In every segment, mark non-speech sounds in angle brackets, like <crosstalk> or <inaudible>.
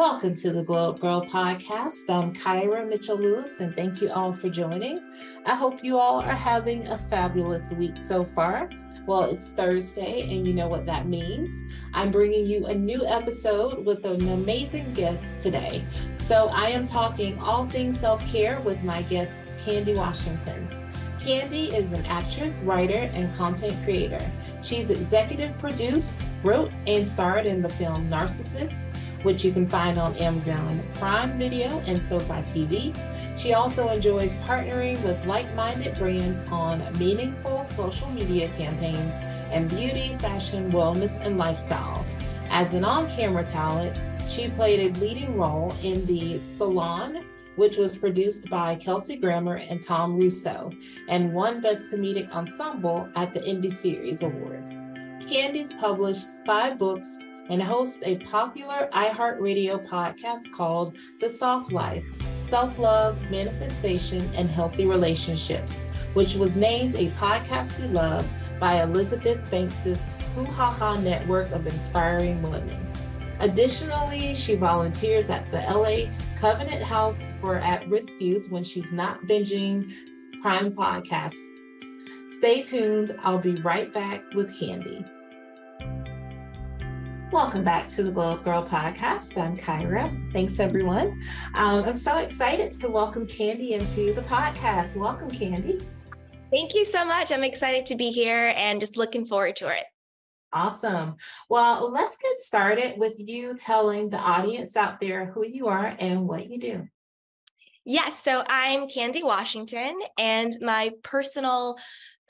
Welcome to the Glow Up Gyrl podcast. I'm Kyra Mitchell Lewis, and thank you all for joining. I hope you all are having a fabulous week so far. Well, it's Thursday, and you know what that means. I'm bringing you a new episode with an amazing guest today. So, I am talking all things self care with my guest, Candy Washington. Candy is an actress, writer, and content creator. She's executive produced, wrote, and starred in the film Narcissist which you can find on Amazon Prime Video and SoFi TV. She also enjoys partnering with like minded brands on meaningful social media campaigns and beauty, fashion, wellness, and lifestyle. As an on camera talent, she played a leading role in The Salon, which was produced by Kelsey Grammer and Tom Russo, and won Best Comedic Ensemble at the Indie Series Awards. Candy's published five books and hosts a popular iHeartRadio podcast called The Soft Life Self Love, Manifestation, and Healthy Relationships, which was named a podcast we love by Elizabeth Banks's WhoHaHa network of inspiring women. Additionally, she volunteers at the LA Covenant House for at risk youth when she's not binging Prime podcasts. Stay tuned. I'll be right back with Candy. Welcome back to the Glow Gyrl podcast. I'm Kyra. Thanks, everyone. Um, I'm so excited to welcome Candy into the podcast. Welcome, Candy. Thank you so much. I'm excited to be here and just looking forward to it. Awesome. Well, let's get started with you telling the audience out there who you are and what you do. Yes, so I'm Candy Washington, and my personal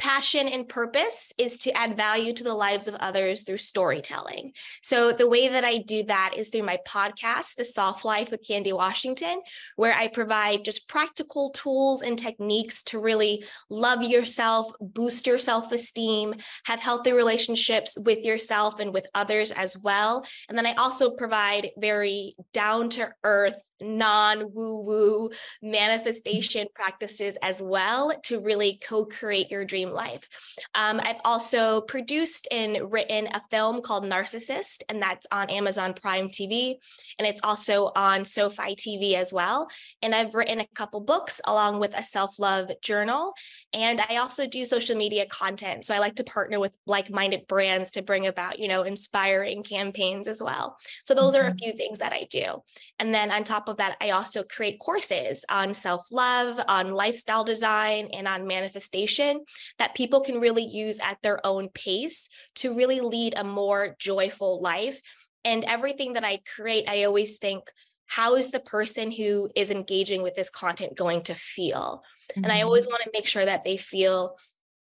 passion and purpose is to add value to the lives of others through storytelling. So, the way that I do that is through my podcast, The Soft Life with Candy Washington, where I provide just practical tools and techniques to really love yourself, boost your self esteem, have healthy relationships with yourself and with others as well. And then I also provide very down to earth non woo woo manifestation practices as well to really co create your dream life. Um, I've also produced and written a film called Narcissist, and that's on Amazon Prime TV. And it's also on SoFi TV as well. And I've written a couple books along with a self love journal. And I also do social media content. So I like to partner with like minded brands to bring about, you know, inspiring campaigns as well. So those mm-hmm. are a mm-hmm. few things that I do. And then on top of that, I also create courses on self love, on lifestyle design, and on manifestation that people can really use at their own pace to really lead a more joyful life. And everything that I create, I always think, how is the person who is engaging with this content going to feel? Mm-hmm. And I always mm-hmm. want to make sure that they feel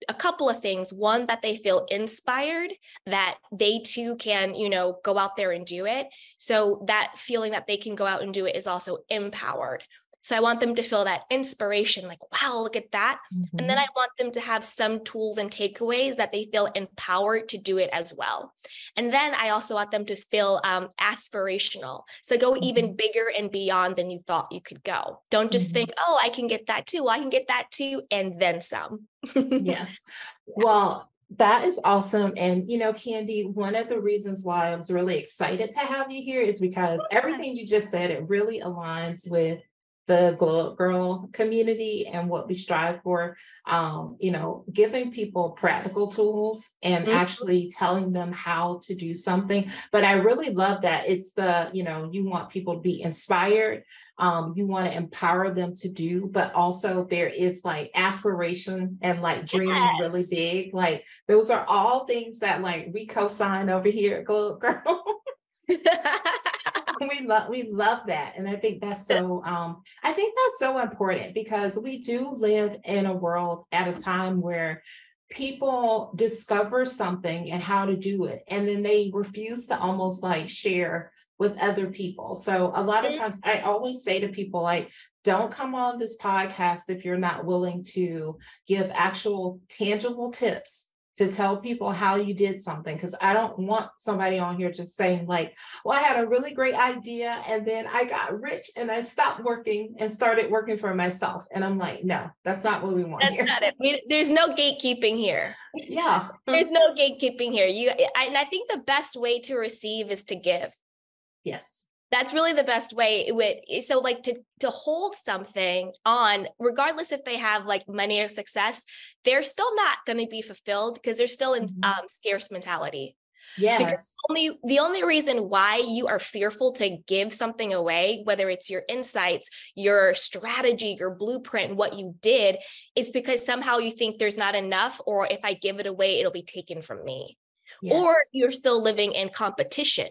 a couple of things. One that they feel inspired that they too can you know go out there and do it. So that feeling that they can go out and do it is also empowered so I want them to feel that inspiration, like, wow, look at that. Mm-hmm. And then mm-hmm. I want them to have some tools and takeaways that they feel empowered to do it as well. And then I also want them to feel um, aspirational. So go mm-hmm. even bigger and beyond than you thought you could go. Don't just mm-hmm. think, oh, I can get that too. Well, I can get that too, and then some. <laughs> yes. Well, that is awesome. And, you know, Candy, one of the reasons why I was really excited to have you here is because everything you just said, it really aligns with the Glow Gyrl community and what we strive for. Um, you know, giving people practical tools and mm-hmm. actually telling them how to do something. But I really love that it's the, you know, you want people to be inspired. Um, you want to empower them to do, but also there is like aspiration and like dreaming yes. really big. Like those are all things that like we co-sign over here at Glow Gyrl. <laughs> <laughs> we love we love that and i think that's so um i think that's so important because we do live in a world at a time where people discover something and how to do it and then they refuse to almost like share with other people so a lot of mm-hmm. times i always say to people like don't come on this podcast if you're not willing to give actual tangible tips to tell people how you did something because I don't want somebody on here just saying like, well, I had a really great idea and then I got rich and I stopped working and started working for myself. And I'm like, no, that's not what we want. That's here. not it. We, there's no gatekeeping here. Yeah. <laughs> there's no gatekeeping here. You I, and I think the best way to receive is to give. Yes. That's really the best way with so like to to hold something on regardless if they have like money or success they're still not going to be fulfilled because they're still in mm-hmm. um, scarce mentality Yes. Because only the only reason why you are fearful to give something away, whether it's your insights, your strategy, your blueprint, what you did, is because somehow you think there's not enough, or if I give it away, it'll be taken from me. Yes. Or you're still living in competition.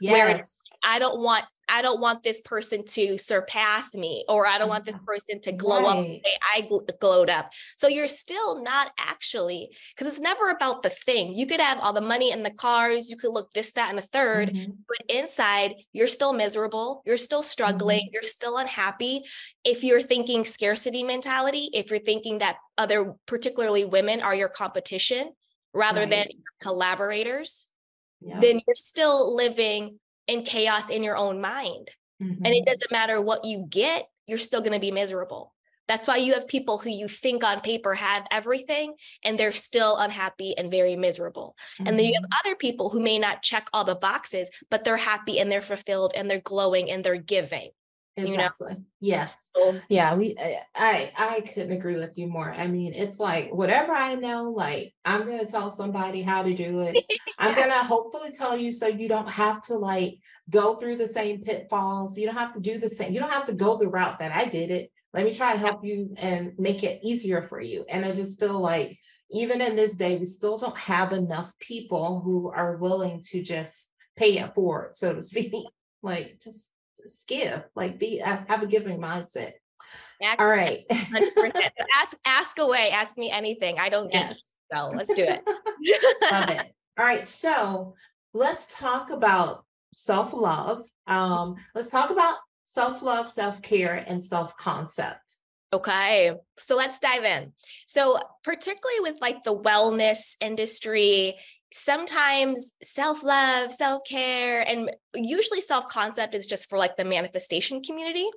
Yes. Where I don't want I don't want this person to surpass me, or I don't want this person to glow right. up the way I gl- glowed up. So you're still not actually, because it's never about the thing. You could have all the money and the cars, you could look this, that, and the 3rd mm-hmm. but inside you're still miserable, you're still struggling, mm-hmm. you're still unhappy. If you're thinking scarcity mentality, if you're thinking that other, particularly women, are your competition rather right. than collaborators, yeah. then you're still living in chaos in your own mind. Mm-hmm. And it mm-hmm. doesn't matter what you get, you're still going to be miserable. That's why you have people who you think on paper have everything and they're still unhappy and very miserable. Mm-hmm. And then you have mm-hmm. other people who may not check all the boxes, but they're happy and they're fulfilled and they're glowing and they're giving. Exactly. You know? Yes. Yeah, we eh, I I couldn't agree with you more. I mean, it's like whatever I know, like I'm gonna tell somebody how to do it. <laughs> I'm gonna hopefully tell you so you don't have to like go through the same pitfalls. You don't have to do the same, you don't have to go the route that I did it. Let me try to help you and make it easier for you. And I just feel like even in this day, we still don't have enough people who are willing to just pay it forward, so to speak. <laughs> like just just give, like be have a giving mindset. All right. <laughs> ask ask away. Ask me anything. I don't get yes. so let's do it. <laughs> Love it. <laughs> All right. So let's talk about self-love. Um, let's talk about self-love, self-care, and self-concept. Okay. So let's dive in. So, particularly with like the wellness industry, sometimes self love, self care, and usually self concept is just for like the manifestation community.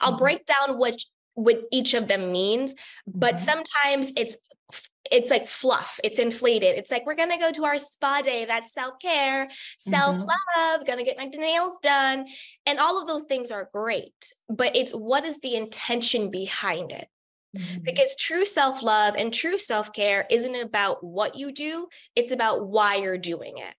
I'll mm-hmm. break down what what each of them means, but mm-hmm. sometimes it's it's like fluff it's inflated it's like we're gonna go to our spa day that's self-care self-love mm-hmm. gonna get my nails done and all of those things are great but it's what is the intention behind it Mm-hmm. Because true self love and true self care isn't about what you do, it's about why you're doing it.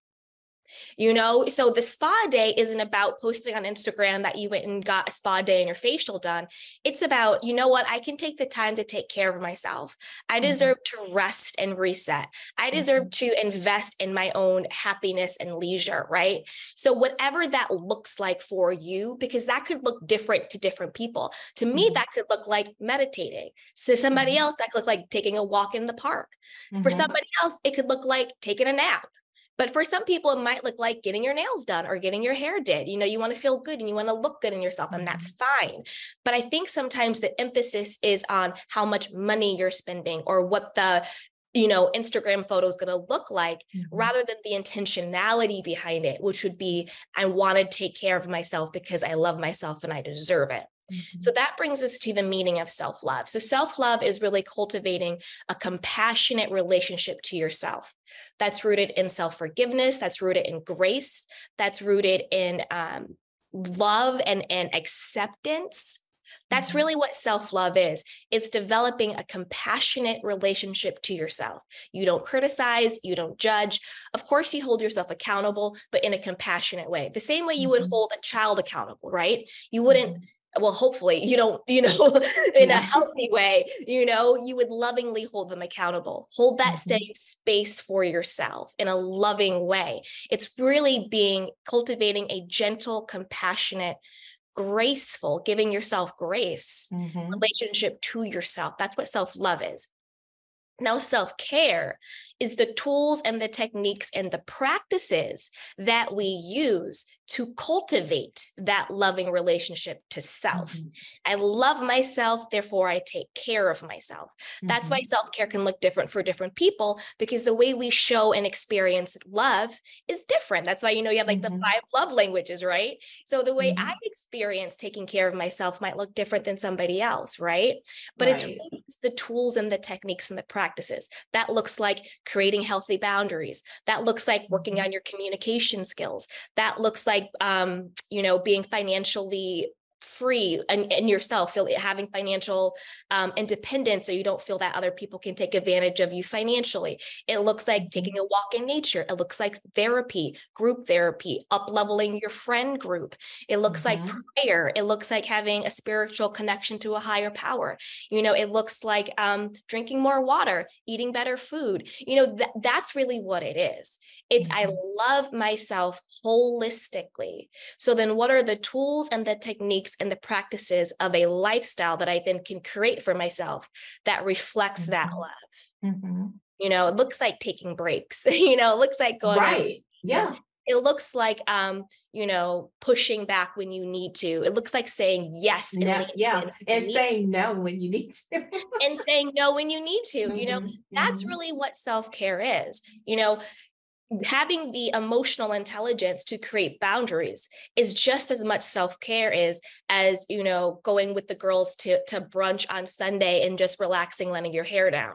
You know, so the spa day isn't about posting on Instagram that you went and got a spa day and your facial done. It's about, you know what, I can take the time to take care of myself. I mm-hmm. deserve mm-hmm. to rest and reset. I deserve mm-hmm. to invest in my own happiness and leisure, right? So, whatever that looks like for you, because that could look different to different people. To me, mm-hmm. that could look like meditating. So, somebody mm-hmm. else, that could look like taking a walk in the park. For somebody else, it could look like taking a nap but for some people, it might look like getting your nails done or getting your hair did. You know, you want to feel good and you want to look good in yourself, and that's mm-hmm. fine. But I think sometimes the emphasis is on how much money you're spending or what the you know instagram photo is going to look like mm-hmm. rather than the intentionality behind it which would be i want to take care of myself because i love myself and i deserve it Mm-hmm. So that brings us to the meaning of self love. So, self love is really cultivating a compassionate relationship to yourself that's rooted in self forgiveness, that's rooted in grace, that's rooted in um, love and, and acceptance that's mm-hmm. really what self love is. It's developing a compassionate relationship to yourself. You don't criticize, you don't judge. Of course, you hold yourself accountable, but in a compassionate way. The same way you would mm-hmm. hold a child accountable, right? You wouldn't. Well hopefully you don't you know <laughs> in yeah. a healthy way you know you would lovingly hold them accountable hold that mm-hmm. safe space for yourself in a loving way it's really being cultivating a gentle compassionate graceful, giving yourself grace, mm-hmm. relationship to yourself. That's what self love is. Now, self care is the tools and the techniques and the practices that we use to cultivate that loving relationship to self. Mm-hmm. I love myself, therefore I take care of myself. Mm-hmm. That's why mm-hmm. self care can look different for different people because the way we show and experience love is different. That's why, you know, you have like mm-hmm. the five love languages, right? So the way I mm-hmm. experience taking care of myself might look different than somebody else, right? But right. it's really the tools and the techniques and the practices practices. That looks like creating healthy boundaries. That looks like working mm-hmm. on your communication skills. That looks like, um, you know, being financially free and, and yourself feel having financial um, independence so you don't feel that other people can take advantage of you financially. It looks like mm-hmm. taking a walk in nature. It looks like therapy group therapy up leveling your friend group. It looks mm-hmm. like prayer. It looks like having a spiritual connection to a higher power. You know it looks like um, drinking more water eating better food. You know th- that's really what it is it's mm-hmm. I love myself holistically. So then what are the tools and the techniques and the practices of a lifestyle that I then can create for myself that reflects mm-hmm. that love? Mm-hmm. You know, it looks like taking breaks, <laughs> you know, it looks like going right. Yeah. It looks like um, you know, pushing back when you need to. It looks like saying yes and yeah, and saying no when you need to. and saying no when you need to. You know, that's mm-hmm. really what self-care is. You know, having the emotional intelligence to create boundaries is just as much self-care is as you know going with the girls to to brunch on sunday and just relaxing letting your hair down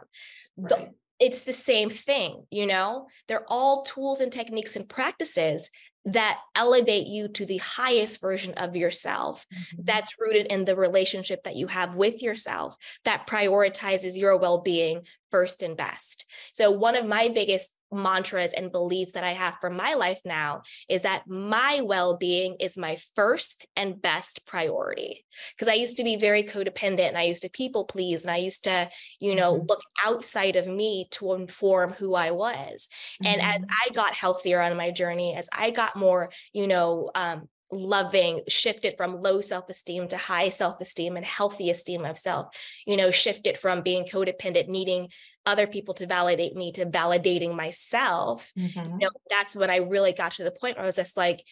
right. the, it's the same thing you know they're all tools and techniques and practices that elevate you to the highest version of yourself mm-hmm. that's rooted in the relationship that you have with yourself that prioritizes your well-being first and best so one of my biggest mantras and beliefs that I have for my life now is that my well being is my first and best priority. Because I used to be very codependent and I used to people please and I used to, you know, mm-hmm. look outside of me to inform who I was. Mm-hmm. And as mm-hmm. I got healthier on my journey, as I got more, you know, um, loving shifted from low self-esteem to high self-esteem and healthy esteem of self. You know shifted from being codependent needing other people to validate me to validating myself. Mm-hmm. you know that's when i really got to the point where i was just like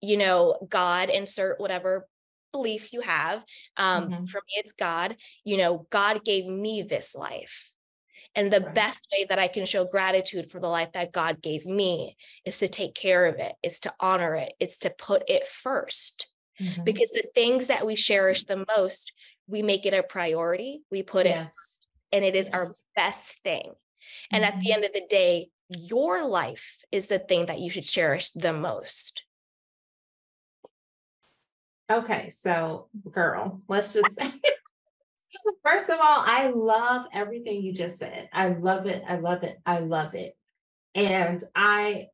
you know god insert whatever belief you have. Um mm-hmm. for me it's god. You know god gave me this life and the best way that I can show gratitude for the life that God gave me is to take care of it, is to honor it, it's to put it 1st mm-hmm. Because the things that we cherish the most, we make it a priority, we put yes. it, and it is yes. our best thing. And mm-hmm. at the mm-hmm. end of the day, your life is the thing that you should cherish the most. Okay, so girl, let's just say <laughs> <laughs> First of all, I love everything you just said. I love it. I love it. I love it. And I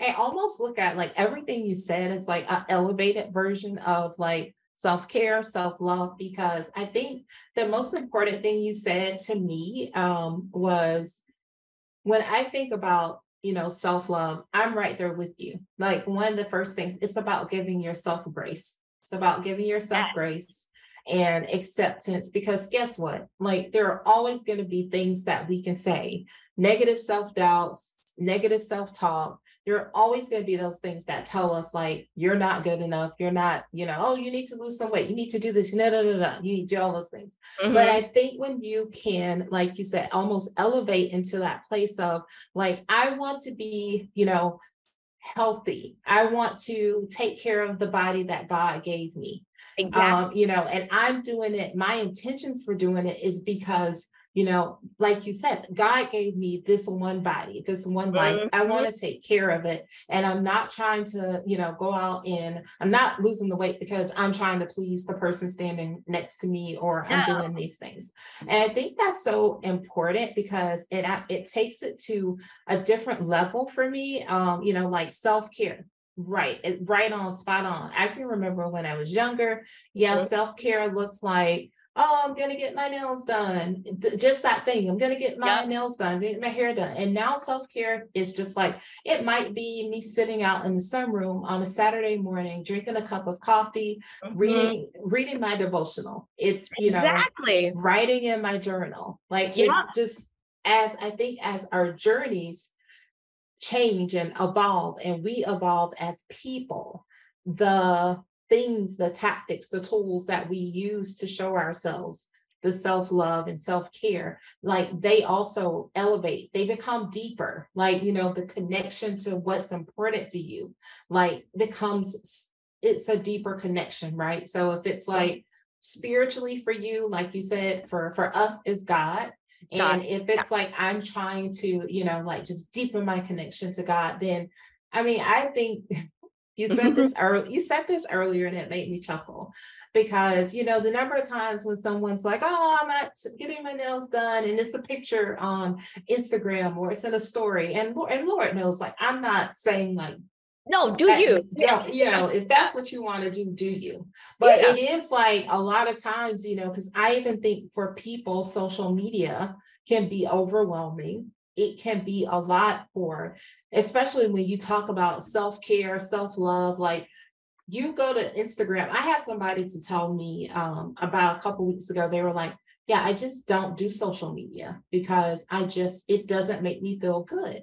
I almost look at like everything you said is like an elevated version of like self-care, self-love, because I think the most important thing you said to me um, was when I think about you know self-love, I'm right there with you. Like one of the first things, it's about giving yourself grace. It's about giving yourself yes. grace and acceptance because guess what? Like there are always going to be things that we can say, negative self-doubts, negative self-talk. There are always going to be those things that tell us like you're not good enough, you're not, you know, oh, you need to lose some weight, you need to do this, no, no, no, no, you need to do all those things. Mm-hmm. But I think when you can, like you said, almost elevate into that place of like, I want to be, you know, healthy. I want to take care of the body that God gave me. Exactly. Um, you know, and I'm doing it. My intentions for doing it is because, you know, like you said, God gave me this one body, this one life. Mm-hmm. I want to take care of it. And I'm not trying to, you know, go out and I'm not losing the weight because I'm trying to please the person standing next to me or I'm doing these things. And I think that's so important because it it takes it to a different level for me. Um, you know, like self-care Right, right on, spot on. I can remember when I was younger. Yeah, self care looks like, oh, I'm gonna get my nails done. Just that thing. I'm gonna get my yep. nails done, get my hair done. And now self care is just like it might be me sitting out in the sunroom on a Saturday morning, drinking a cup of coffee, mm-hmm. reading reading my devotional. It's you know exactly writing in my journal. Like yeah. it just as I think as our journeys change and evolve and we evolve as people. The things the tactics the tools that we use to show ourselves the self-love and self-care like they also elevate they become deeper like you know the connection to what's important to you like becomes it's a deeper connection right? So if it's like spiritually for you like you said for for us is god And God. if it's yeah. like I'm trying to, you know, like just deepen my connection to God, then I mean, I think <laughs> you said this <laughs> earlier, you said this earlier and it made me chuckle because you know the number of times when someone's like oh i'm not getting my nails done and it's a picture on instagram or it's in a story and and lord knows like i'm not saying like no, do you? Don't, you know, if that's what you want to do, do you? But yeah. it is like a lot of times, you know, because I even think for people, social media can be overwhelming. It can be a lot for, especially when you talk about self care, self love. Like you go to Instagram. I had somebody to tell me um, about a couple weeks ago, they were like, yeah, I just don't do social media because I just, it doesn't make me feel good.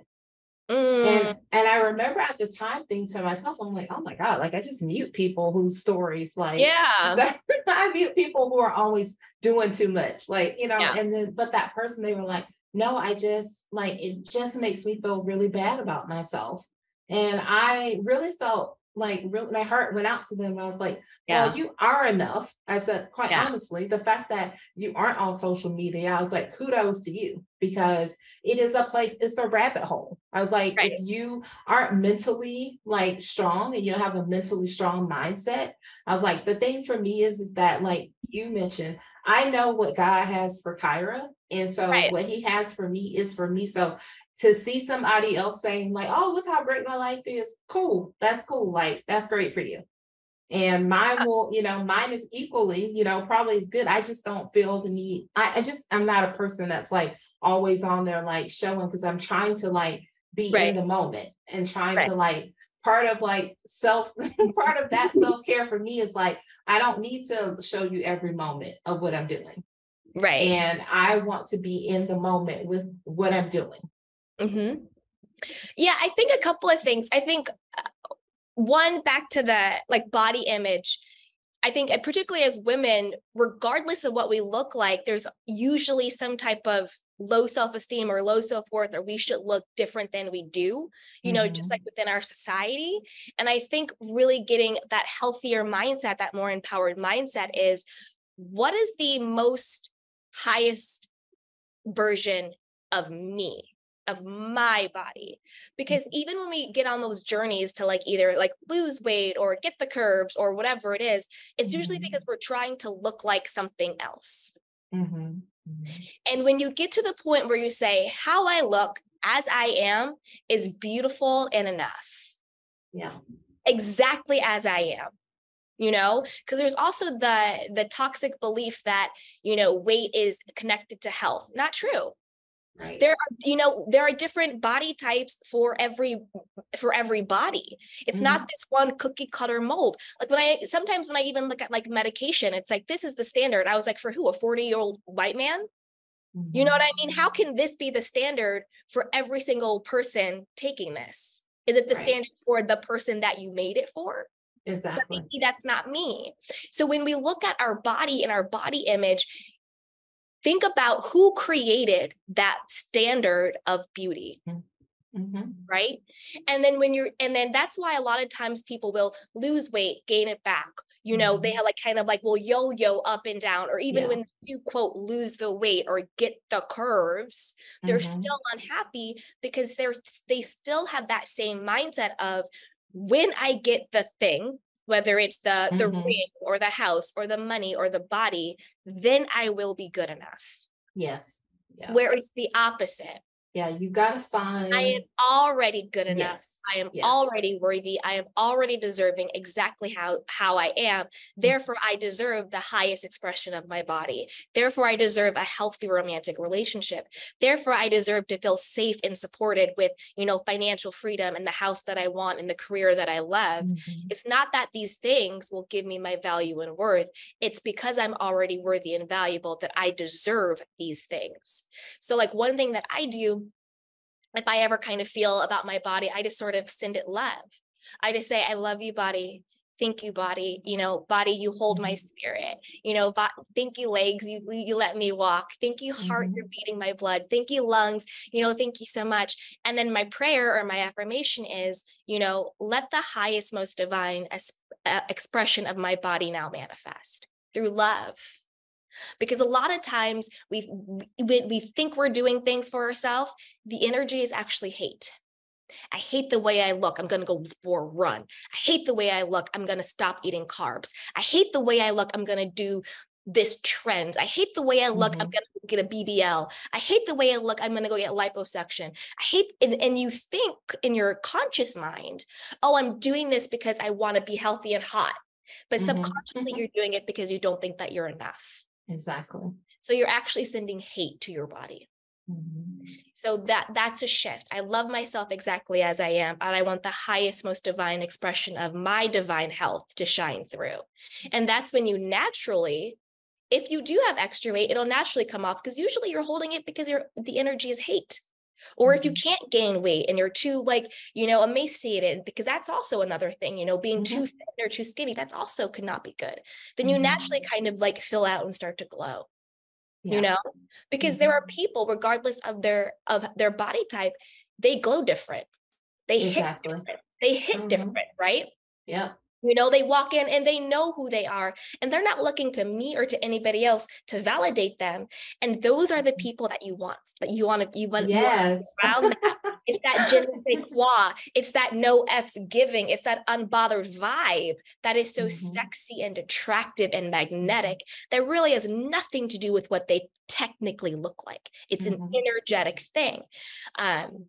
Mm. And and I remember at the time thinking to myself, I'm like, oh my God, like I just mute people whose stories like yeah, <laughs> I mute people who are always doing too much. Like, you know, yeah. and then but that person, they were like, no, I just like it just makes me feel really bad about myself. And I really felt like really, my heart went out to them. I was like, yeah. well, you are enough. I said, quite yeah. honestly, the fact that you aren't on social media, I was like, kudos to you because it is a place, it's a rabbit hole. I was like, right. if you aren't mentally like strong and you don't have a mentally strong mindset, I was like, the thing for me is, is that like you mentioned, I know what God has for Kyra. And so right. what he has for me is for me. So to see somebody else saying like oh look how great my life is cool that's cool like that's great for you and mine uh will you know mine is equally you know probably as good i just don't feel the need i, I just i'm not a person that's like always on there like showing because i'm trying to like be right. in the moment and trying right. to like part of like self <laughs> part of that self-care for me is like i don't need to show you every moment of what i'm doing right and i want to be in the moment with what i'm doing Mm-hmm. Yeah, I think a couple of things. I think uh, one back to the like body image. I think particularly as women, regardless of what we look like, there's usually some type of low self-esteem or low self-worth or we should look different than we do you know mm-hmm. just like within our society and i think really getting that healthier mindset that more empowered mindset is what is the most highest version of me of my body because mm-hmm. even when we get on those journeys to like either like lose weight or get the curves or whatever it is it's mm-hmm. usually because we're trying to look like something else mm-hmm. Mm-hmm. and when you get to the point where you say how i look as i am is beautiful and enough. Yeah. Exactly as i am you know? Because there's also the the toxic belief that you know weight is connected to health. Not true Right. There are, you know, there are different body types for every for every body. It's mm-hmm. not this one cookie cutter mold. Like when I sometimes when I even look at like medication, it's like this is the standard. I was like, for who? A 40-year-old white man? Mm-hmm. You know what I mean? How mm-hmm. can this be the standard for every single person taking this? Is it the right. standard for the person that you made it for? Exactly. But maybe that's not me. So when we look at our body and our body image, think about who created that standard of beauty. Mm-hmm. mm-hmm. Right. And then when you're, and then that's why a lot of times people will lose weight, gain it back. You know, mm-hmm. they have like kind of like will yo yo up and down, or even yeah. when you quote lose the weight or get the curves, they're mm-hmm. still unhappy because they're they still have that same mindset of when I get the thing, whether it's the the mm-hmm. ring or the house or the money or the body then i will be good enough yes yeah. where it's the opposite yeah, you got to find. I am already good enough. Yes. I am yes. already worthy. I am already deserving exactly how how I am. Mm-hmm. Therefore, I deserve the highest expression of my body. Therefore, I deserve a healthy romantic relationship. Therefore, I deserve to feel safe and supported with, you know, financial freedom and the house that I want and the career that I love. Mm-hmm. It's not that these things will give me my value and worth. It's because I'm already worthy and valuable that I deserve these things. So like one thing that I do if I ever kind of feel about my body, I just sort of send it love. I just say, I love you, body. Thank you, body. You know, body, you hold my mm-hmm. spirit. You know, bo- thank you, legs. You you let me walk. Thank you, heart. Mm-hmm. You're beating my blood. Thank you, lungs. You know, thank you so much. And then my prayer or my affirmation is, you know, let the highest, most divine as- uh, expression of my body now manifest through love because a lot of times we we, we think we're doing things for ourselves the energy is actually hate I hate the way I look. I'm going to go for a run. I hate the way I look. I'm going to stop eating carbs. I hate the way I look. I'm going to do this trend. I hate the way I look. Mm-hmm. I'm going to get a BBL. I hate the way I look. I'm going to go get liposuction. I hate, and, and you think in your conscious mind, oh, I'm doing this because I want to be healthy and hot. But mm-hmm. subconsciously, mm-hmm. you're doing it because you don't think that you're enough. Exactly. So you're actually sending hate to your body. Mm-hmm. So that that's a shift. I love myself exactly as I am, and I want the highest, most divine expression of my divine health to shine through. And that's when you naturally, if you do have extra weight, it'll naturally come off because usually you're holding it because you're the energy is hate. Or if you mm-hmm. can't gain weight and you're too like, you know, emaciated, because that's also another thing, you know, being mm-hmm. too thin or too skinny, that's also could not be good. Then you mm-hmm. naturally kind of like fill out and start to glow. Yeah. You know, because mm-hmm. there are people, regardless of their of their body type, they glow different. They exactly. hit different. They hit mm-hmm. different, right? Yeah. You know, they walk in and they know who they are, and they're not looking to me or to anybody else to validate them. And those are the mm-hmm. people that you want, that you want to, you want, yes. around that. It's that je ne <laughs> quoi. It's that no F's giving. It's that unbothered vibe that is so mm-hmm. sexy and attractive and magnetic that really has nothing to do with what they technically look like. It's mm-hmm. an energetic thing. Um,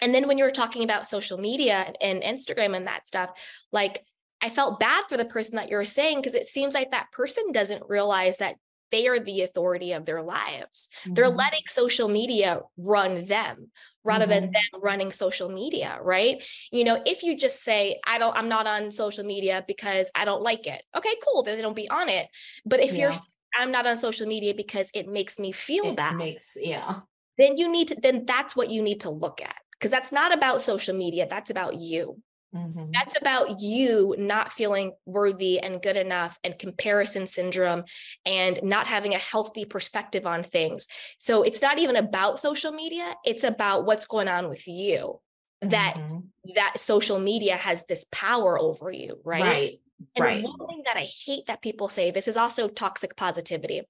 and then when you were talking about social media and Instagram and that stuff, like I felt bad for the person that you're saying because it seems like that person doesn't realize that they are the authority of their lives. Mm-hmm. They're letting social media run them rather mm-hmm. than them running social media, right? You know, if you just say, I don't, I'm not on social media because I don't like it. Okay, cool. Then they don't be on it. But if yeah. you're, I'm not on social media because it makes me feel it bad. Makes, yeah. Then you need to, then that's what you need to look at because that's not about social media. That's about you. Mm-hmm. That's about you not feeling worthy and good enough and comparison syndrome and not having a healthy perspective on things. So it's not even about social media, it's about what's going on with you. That mm-hmm. that social media has this power over you, right? Right. And right. one thing that I hate that people say, this is also toxic positivity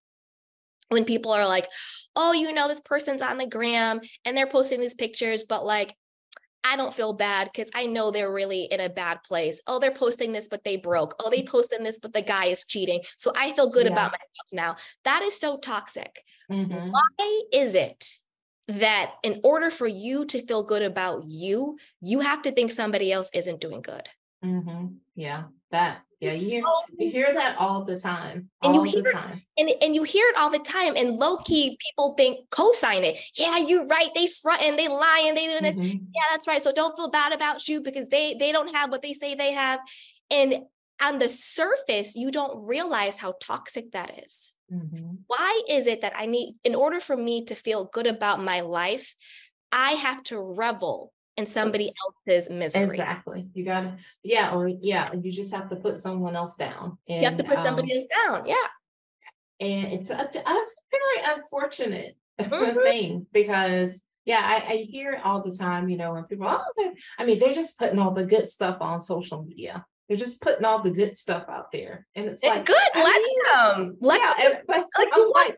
when people are like, oh, you know, this person's on the gram and they're posting these pictures, but like I don't feel bad because I know they're really in a bad place. Oh, they're posting this, but they broke. Oh, they posting this, but the guy is cheating. So I feel good yeah. about myself now. That is so toxic. Mm-hmm. Why is it that in order for you to feel good about you, you have to think somebody else isn't doing good? Mm-hmm. Yeah, that yeah, you hear, you hear that all the time. All and you hear, the time. And, and you hear it all the time. And low key, people think co-sign it. Yeah, you're right. They front and they lie and they do this. Mm-hmm. Yeah, that's right. So don't feel bad about you because they they don't have what they say they have. And on the surface, you don't realize how toxic that is. Mm-hmm. Why is it that I need, in order for me to feel good about my life, I have to revel in somebody else's misery. Exactly. You got to, yeah, or yeah, you just have to put someone else down. And, you have to put um, somebody else down. Yeah. And it's a, us. very unfortunate <laughs> mm-hmm. thing because yeah, I, I, hear it all the time, you know, when people, oh, I mean, they're just putting all the good stuff on social media. They're just putting all the good stuff out there. And it's, it's like, good. I Let mean, them. Let yeah, them. But like, I'm like,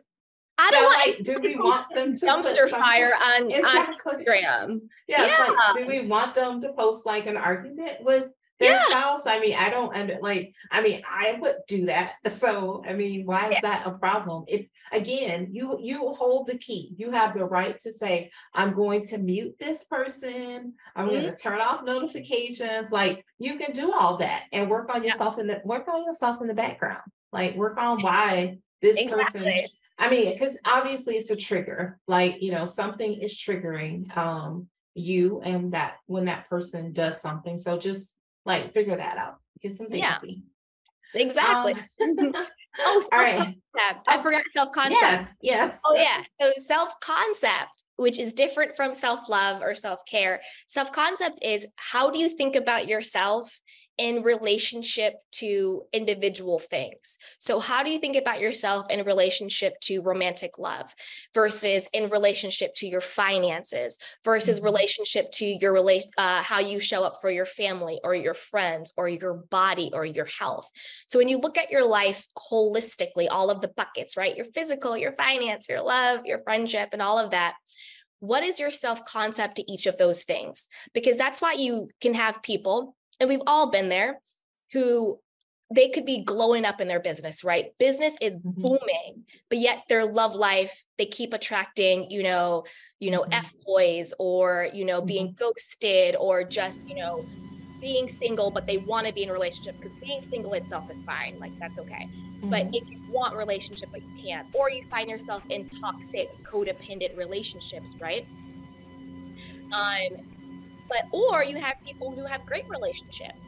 I don't want like, do we want them to dumpster fire on, exactly. on Instagram? Yeah, yeah. Like, do we want them to post like an argument with their yeah. spouse? I mean, I don't under like, I mean, I would do that. <laughs> So I mean, why is yeah. that a problem? If again, you you hold the key, you have the right to say, I'm going to mute this person, I'm mm-hmm. going to turn off notifications. Like you can do all that and work on yourself in the work on yourself in the background. Like work on why this exactly. person I mean, because obviously it's a trigger, like, you know, something is triggering um, you and that when that person does something. So just like figure that out, get some therapy. Yeah, exactly. Um, <laughs> oh, all right. I oh, forgot self concept. Yes, yes. Oh, yeah. So self concept, which is different from self love or self care. Self concept is how do you think about yourself in relationship to individual things. So, how do you think about yourself in relationship to romantic love versus in relationship to your finances versus mm-hmm. relationship to your relation, uh, how you show up for your family or your friends or your body or your health? So, when you look at your life holistically, all of the buckets, right? Your physical, your finance, your love, your friendship, and all of that what is your self concept to each of those things? Because that's why you can have people and we've all been there who they could be glowing up in their business, right? Business is mm-hmm. booming, but yet their love life, they keep attracting, you know, you know, mm-hmm. F boys or, you know, being mm-hmm. ghosted or just, you know, being single, but they want to be in a relationship because being single itself is fine. Like that's okay. Mm-hmm. But if you want relationship, but you can't, or you find yourself in toxic, codependent relationships, right? Um, but or you have people who have great relationships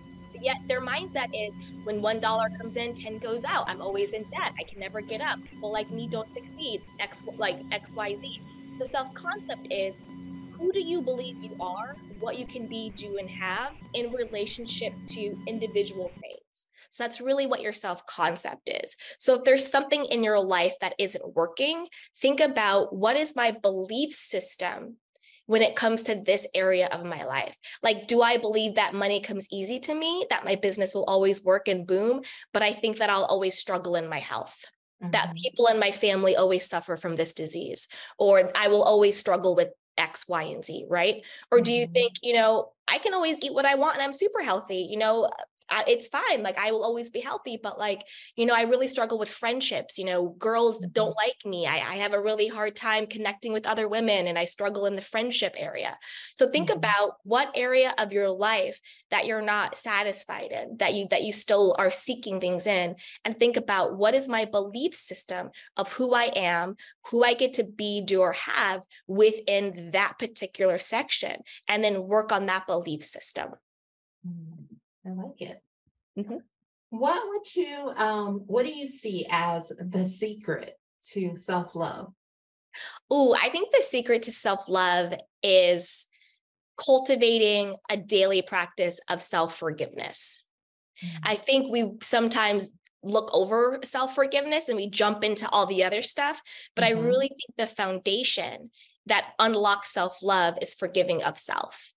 yet their mindset is when one dollar comes in 10 goes out. I'm always in debt. I can never get up. People like me don't succeed. X like xyz the self-concept is who do you believe you are what you can be do and have in relationship to individual things? So that's really what your self concept is. So if there's something in your life that isn't working, think about what is my belief system when it comes to this area of my life. Like, do I believe that money comes easy to me, that my business will always work and boom? But I think that I'll always struggle in my health. Mm-hmm. That people in my family always suffer from this disease, or I will always struggle with X, Y, and Z, right? Or do you mm-hmm. think, you know, I can always eat what I want and I'm super healthy? You know, I, it's fine. Like I will always be healthy, but like, you know, I really struggle with friendships. You know, girls mm-hmm. don't like me. I, I have a really hard time connecting with other women and I struggle in the friendship area. So think mm-hmm. about what area of your life that you're not satisfied in, that you that you still are seeking things in, and think about what is my belief system of who I am, who I get to be, do, or have within that particular section, and then work on that belief system. Mm-hmm. I like it. Mm-hmm. What would you, um, what do you see as the secret to self love? Oh, I think the secret to self love is cultivating a daily practice of self forgiveness. Mm-hmm. I think we sometimes look over self forgiveness and we jump into all the other stuff. But mm-hmm. I really think the foundation that unlocks self love is forgiving of self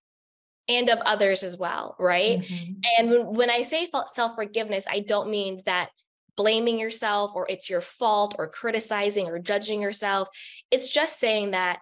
and of others as well, right? Mm-hmm. And when, when I say self forgiveness, I don't mean that blaming yourself or it's your fault or criticizing or judging yourself. It's just saying that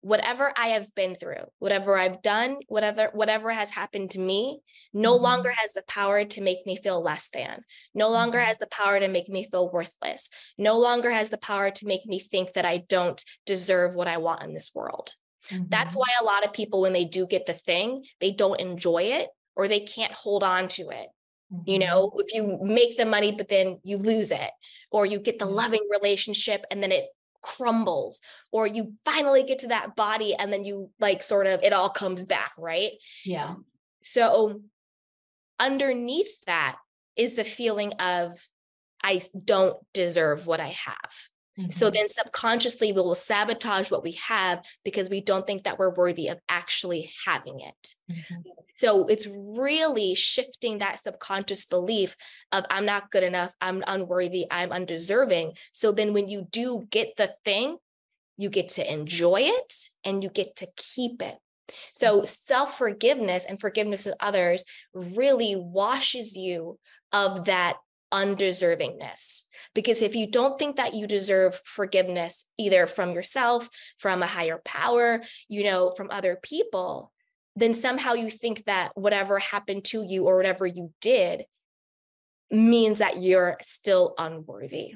whatever I have been through, whatever I've done, whatever whatever has happened to me, no mm-hmm. longer has the power to make me feel less than. No longer mm-hmm. has the power to make me feel worthless. No longer has the power to make me think that I don't deserve what I want in this world. Mm-hmm. That's why a lot of people, when they do get the thing, they don't enjoy it or they can't hold on to it. Mm-hmm. You know, if you make the money, but then you lose it, or you get the mm-hmm. loving relationship and then it crumbles, or you finally get to that body and then you like sort of it all comes back, right? Yeah. So underneath that is the feeling of I don't deserve what I have. Mm-hmm. So then subconsciously we will sabotage what we have because we don't think that we're worthy of actually having it. Mm-hmm. So it's really shifting that subconscious belief of I'm not good enough, I'm unworthy, I'm undeserving. So then when you do get the thing, you get to enjoy it and you get to keep it. So mm-hmm. self forgiveness and forgiveness of others really washes you of that undeservingness. Because if you don't think that you deserve forgiveness, either from yourself, from a higher power, you know, from other people, then somehow you think that whatever happened to you or whatever you did means that you're still unworthy.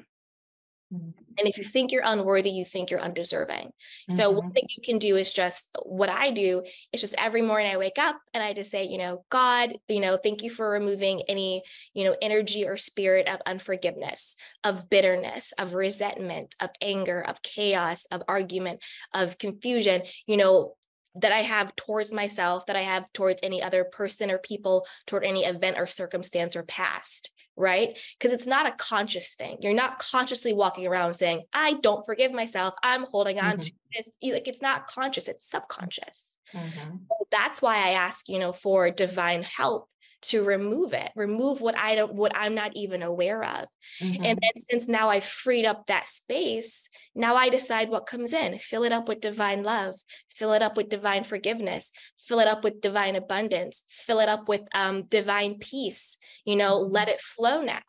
Mm-hmm. And if you think you're unworthy, you think you're undeserving. Mm-hmm. So one thing you can do is just what I do is just every morning I wake up and I just say, you know, God, you know, thank you for removing any, you know, energy or spirit of unforgiveness, of bitterness, of resentment, of anger, of chaos, of argument, of confusion, you know, that I have towards myself, that I have towards any other person or people, toward any event or circumstance or past right? Because it's not a conscious thing. You're not consciously walking around saying, I don't forgive myself. I'm holding on mm-hmm. to this. Like it's not conscious, it's subconscious. Mm-hmm. that's why I ask, you know, for divine help to remove it remove what i don't what i'm not even aware of mm-hmm. and then since now i've freed up that space now i decide what comes in fill it up with divine love fill it up with divine forgiveness fill it up with divine abundance fill it up with um, divine peace you know mm-hmm. let it flow now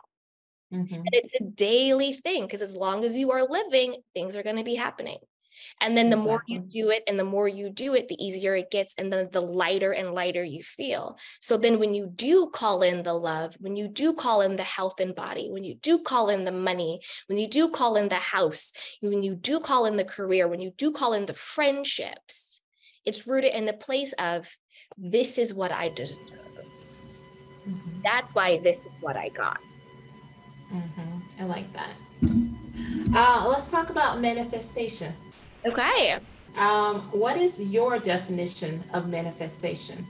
mm-hmm. and it's a daily thing because as long as you are living things are going to be happening and then the exactly. more you do it and the more you do it, the easier it gets. And then the lighter and lighter you feel. So then when you do call in the love, when you do call in the health and body, when you do call in the money, when you do call in the house, when you do call in the career, when you do call in the friendships, it's rooted in the place of this is what I deserve. Mm-hmm. That's why this is what I got. Mm-hmm. I like that. Uh, let's talk about manifestation. Okay. Um, what is your definition of manifestation?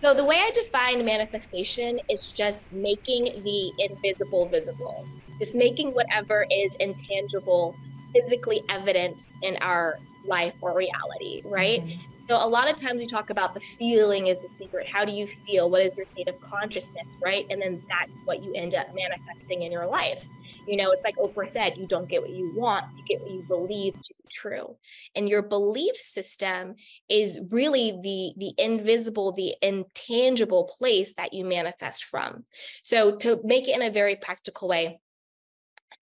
So, the way I define manifestation is just making the invisible visible, just making whatever is intangible physically evident in our life or reality, right? Mm-hmm. So, a lot of times we talk about the feeling is the secret. How do you feel? What is your state of consciousness, right? And then that's what you end up manifesting in your life. You know, it's like Oprah said, you don't get what you want, you get what you believe to be true. And your belief system is really the the invisible, the intangible place that you manifest from. So to make it in a very practical way,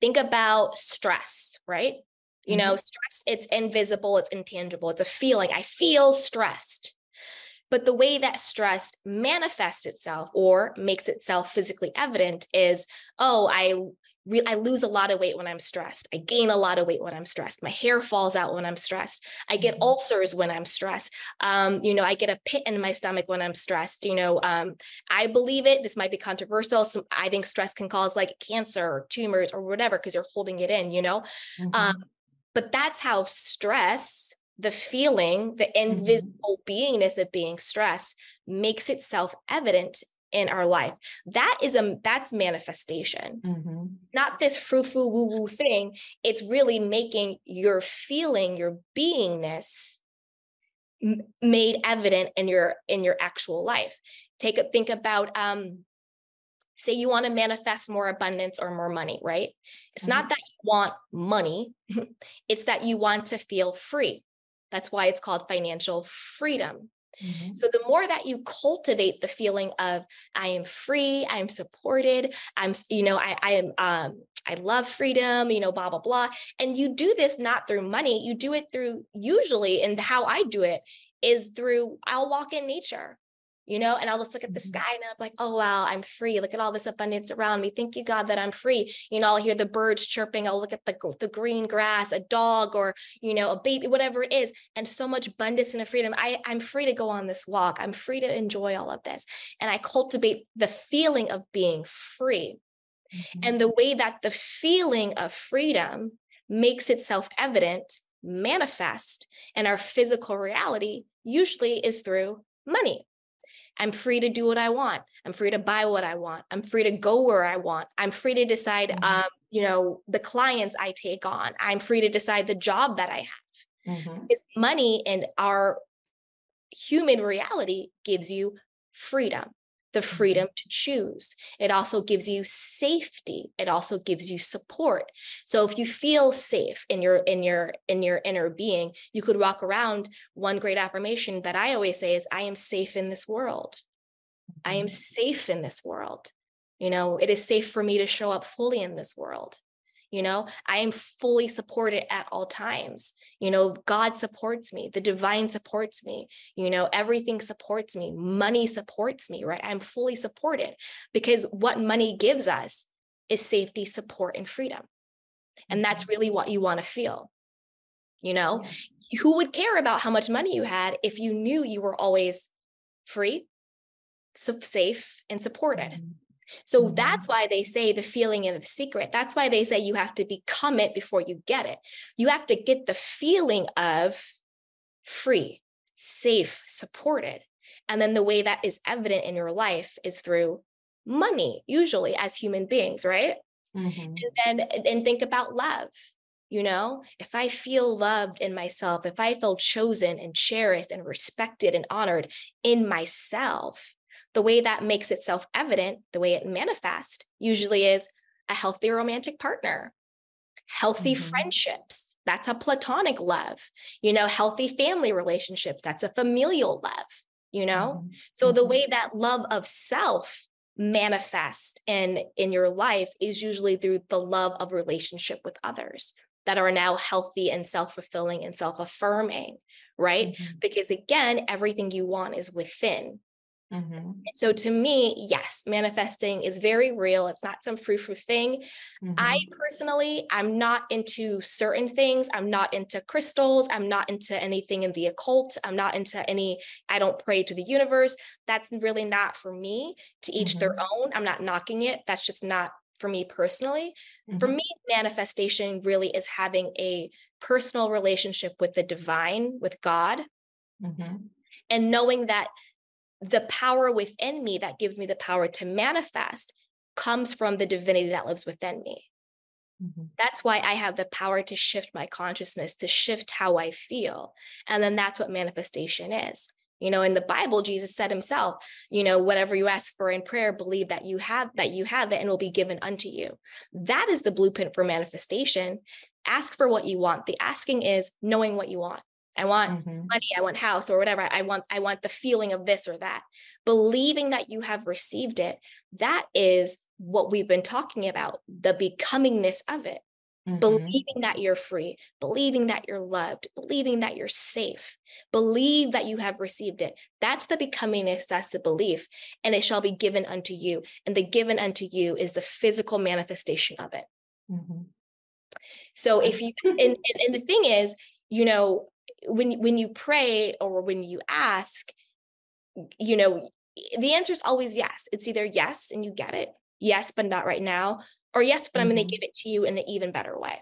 think about stress, right? You know, mm-hmm. stress, it's invisible, it's intangible, it's a feeling. I feel stressed. But the way that stress manifests itself or makes itself physically evident is, oh, I re- I lose a lot of weight when I'm stressed. I gain a lot of weight when I'm stressed. My hair falls out when I'm stressed. I get mm-hmm. ulcers when I'm stressed. Um, you know, I get a pit in my stomach when I'm stressed. You know, um, I believe it. This might be controversial. Some, I think stress can cause like cancer or tumors or whatever because you're holding it in. You know, mm-hmm. um, but that's how stress the feeling, the mm-hmm. invisible mm-hmm. beingness of being stressed makes itself evident in our life. That is a that's manifestation. Mm-hmm. Not this frou-frou woo-woo thing. It's really making your feeling, your beingness m- made evident in your in your actual life. Take a think about um say you want to manifest more abundance or more money, right? It's mm-hmm. not that you want money, <laughs> it's that you want to feel free. That's why it's called financial freedom. Mm-hmm. So the more that you cultivate the feeling of I am free, I'm supported, I'm you know I I am um I love freedom, you know blah blah blah, and you do this not through money, you do it through usually and how I do it is through I'll walk in nature you know, and I'll just look at the mm-hmm. sky and I'm like, oh, wow, I'm free. Look at all this abundance around me. Thank you, God, that I'm free. You know, I'll hear the birds chirping. I'll look at the, the green grass, a dog or, you know, a baby, whatever it is. And so much abundance and freedom. I, I'm free to go on this walk. I'm free to enjoy all of this. And I cultivate the feeling of being free. Mm-hmm. And the way that the feeling of freedom makes itself evident, manifest in our physical reality usually is through money I'm free to do what I want. I'm free to buy what I want. I'm free to go where I want. I'm free to decide, mm-hmm. um, you know, the clients I take on. I'm free to decide the job that I have. Mm-hmm. It's money and our human reality gives you freedom the mm-hmm. freedom to choose. It also gives you safety. It also gives you support. So if you feel safe in your in your in your inner being, you could walk around one great affirmation that I always say is I am safe in this world. I am mm-hmm. safe in this world. You know, it is safe for me to show up fully in this world you know i am fully supported at all times you know god supports me the divine supports me you know everything supports me money supports me right i'm fully supported because what money gives us is safety support and freedom and that's mm-hmm. really what you want to feel you know yeah. who would care about how much money you had if you knew you were always free so safe and supported mm-hmm. So mm-hmm. that's why they say the feeling and the secret. That's why they say you have to become it before you get it. You have to get the feeling of free, safe, supported. And then the way that is evident in your life is through money, usually as human beings, right? Mm-hmm. And then and think about love. You know, if I feel loved in myself, if I feel chosen and cherished and respected and honored in myself, the way that makes itself evident, the way it manifests, usually is a healthy romantic partner, healthy mm-hmm. friendships. That's a platonic love. You know, healthy family relationships. That's a familial love. You know, mm-hmm. so the mm-hmm. way that love of self manifest in in your life is usually through the love of relationship with others that are now healthy and self-fulfilling and self-affirming right mm-hmm. because again everything you want is within Mm-hmm. So to me, yes, manifesting is very real. It's not some frou frou thing. Mm-hmm. I personally, I'm not into certain things. I'm not into crystals. I'm not into anything in the occult. I'm not into any, I don't pray to the universe. That's really not for me to each mm-hmm. their own. I'm not knocking it. That's just not for me personally. For mm-hmm. me, manifestation really is having a personal relationship with the divine, with God. Mm-hmm. And knowing that the power within me that gives me the power to manifest comes from the divinity that lives within me. Mm-hmm. That's why I have the power to shift my consciousness, to shift how I feel. And then that's what manifestation is. You know, in the Bible, Jesus said himself, you know, whatever you ask for in prayer, believe that you have that you have it and will be given unto you. That is the blueprint for manifestation. Ask for what you want. The asking is knowing what you want. I want mm-hmm. money, I want house or whatever. I want I want the feeling of this or that. Believing that you have received it, that is what we've been talking about, the becomingness of it. Mm-hmm. Believing that you're free, believing that you're loved, believing that you're safe, believe that you have received it. That's the becomingness, that's the belief, and it shall be given unto you. And the given unto you is the physical manifestation of it. Mm-hmm. So if you, and, and, and the thing is, you know, when when you pray or when you ask you know the answer is always yes it's either yes and you get it yes but not right now or yes but mm-hmm. i'm going to give it to you in an even better way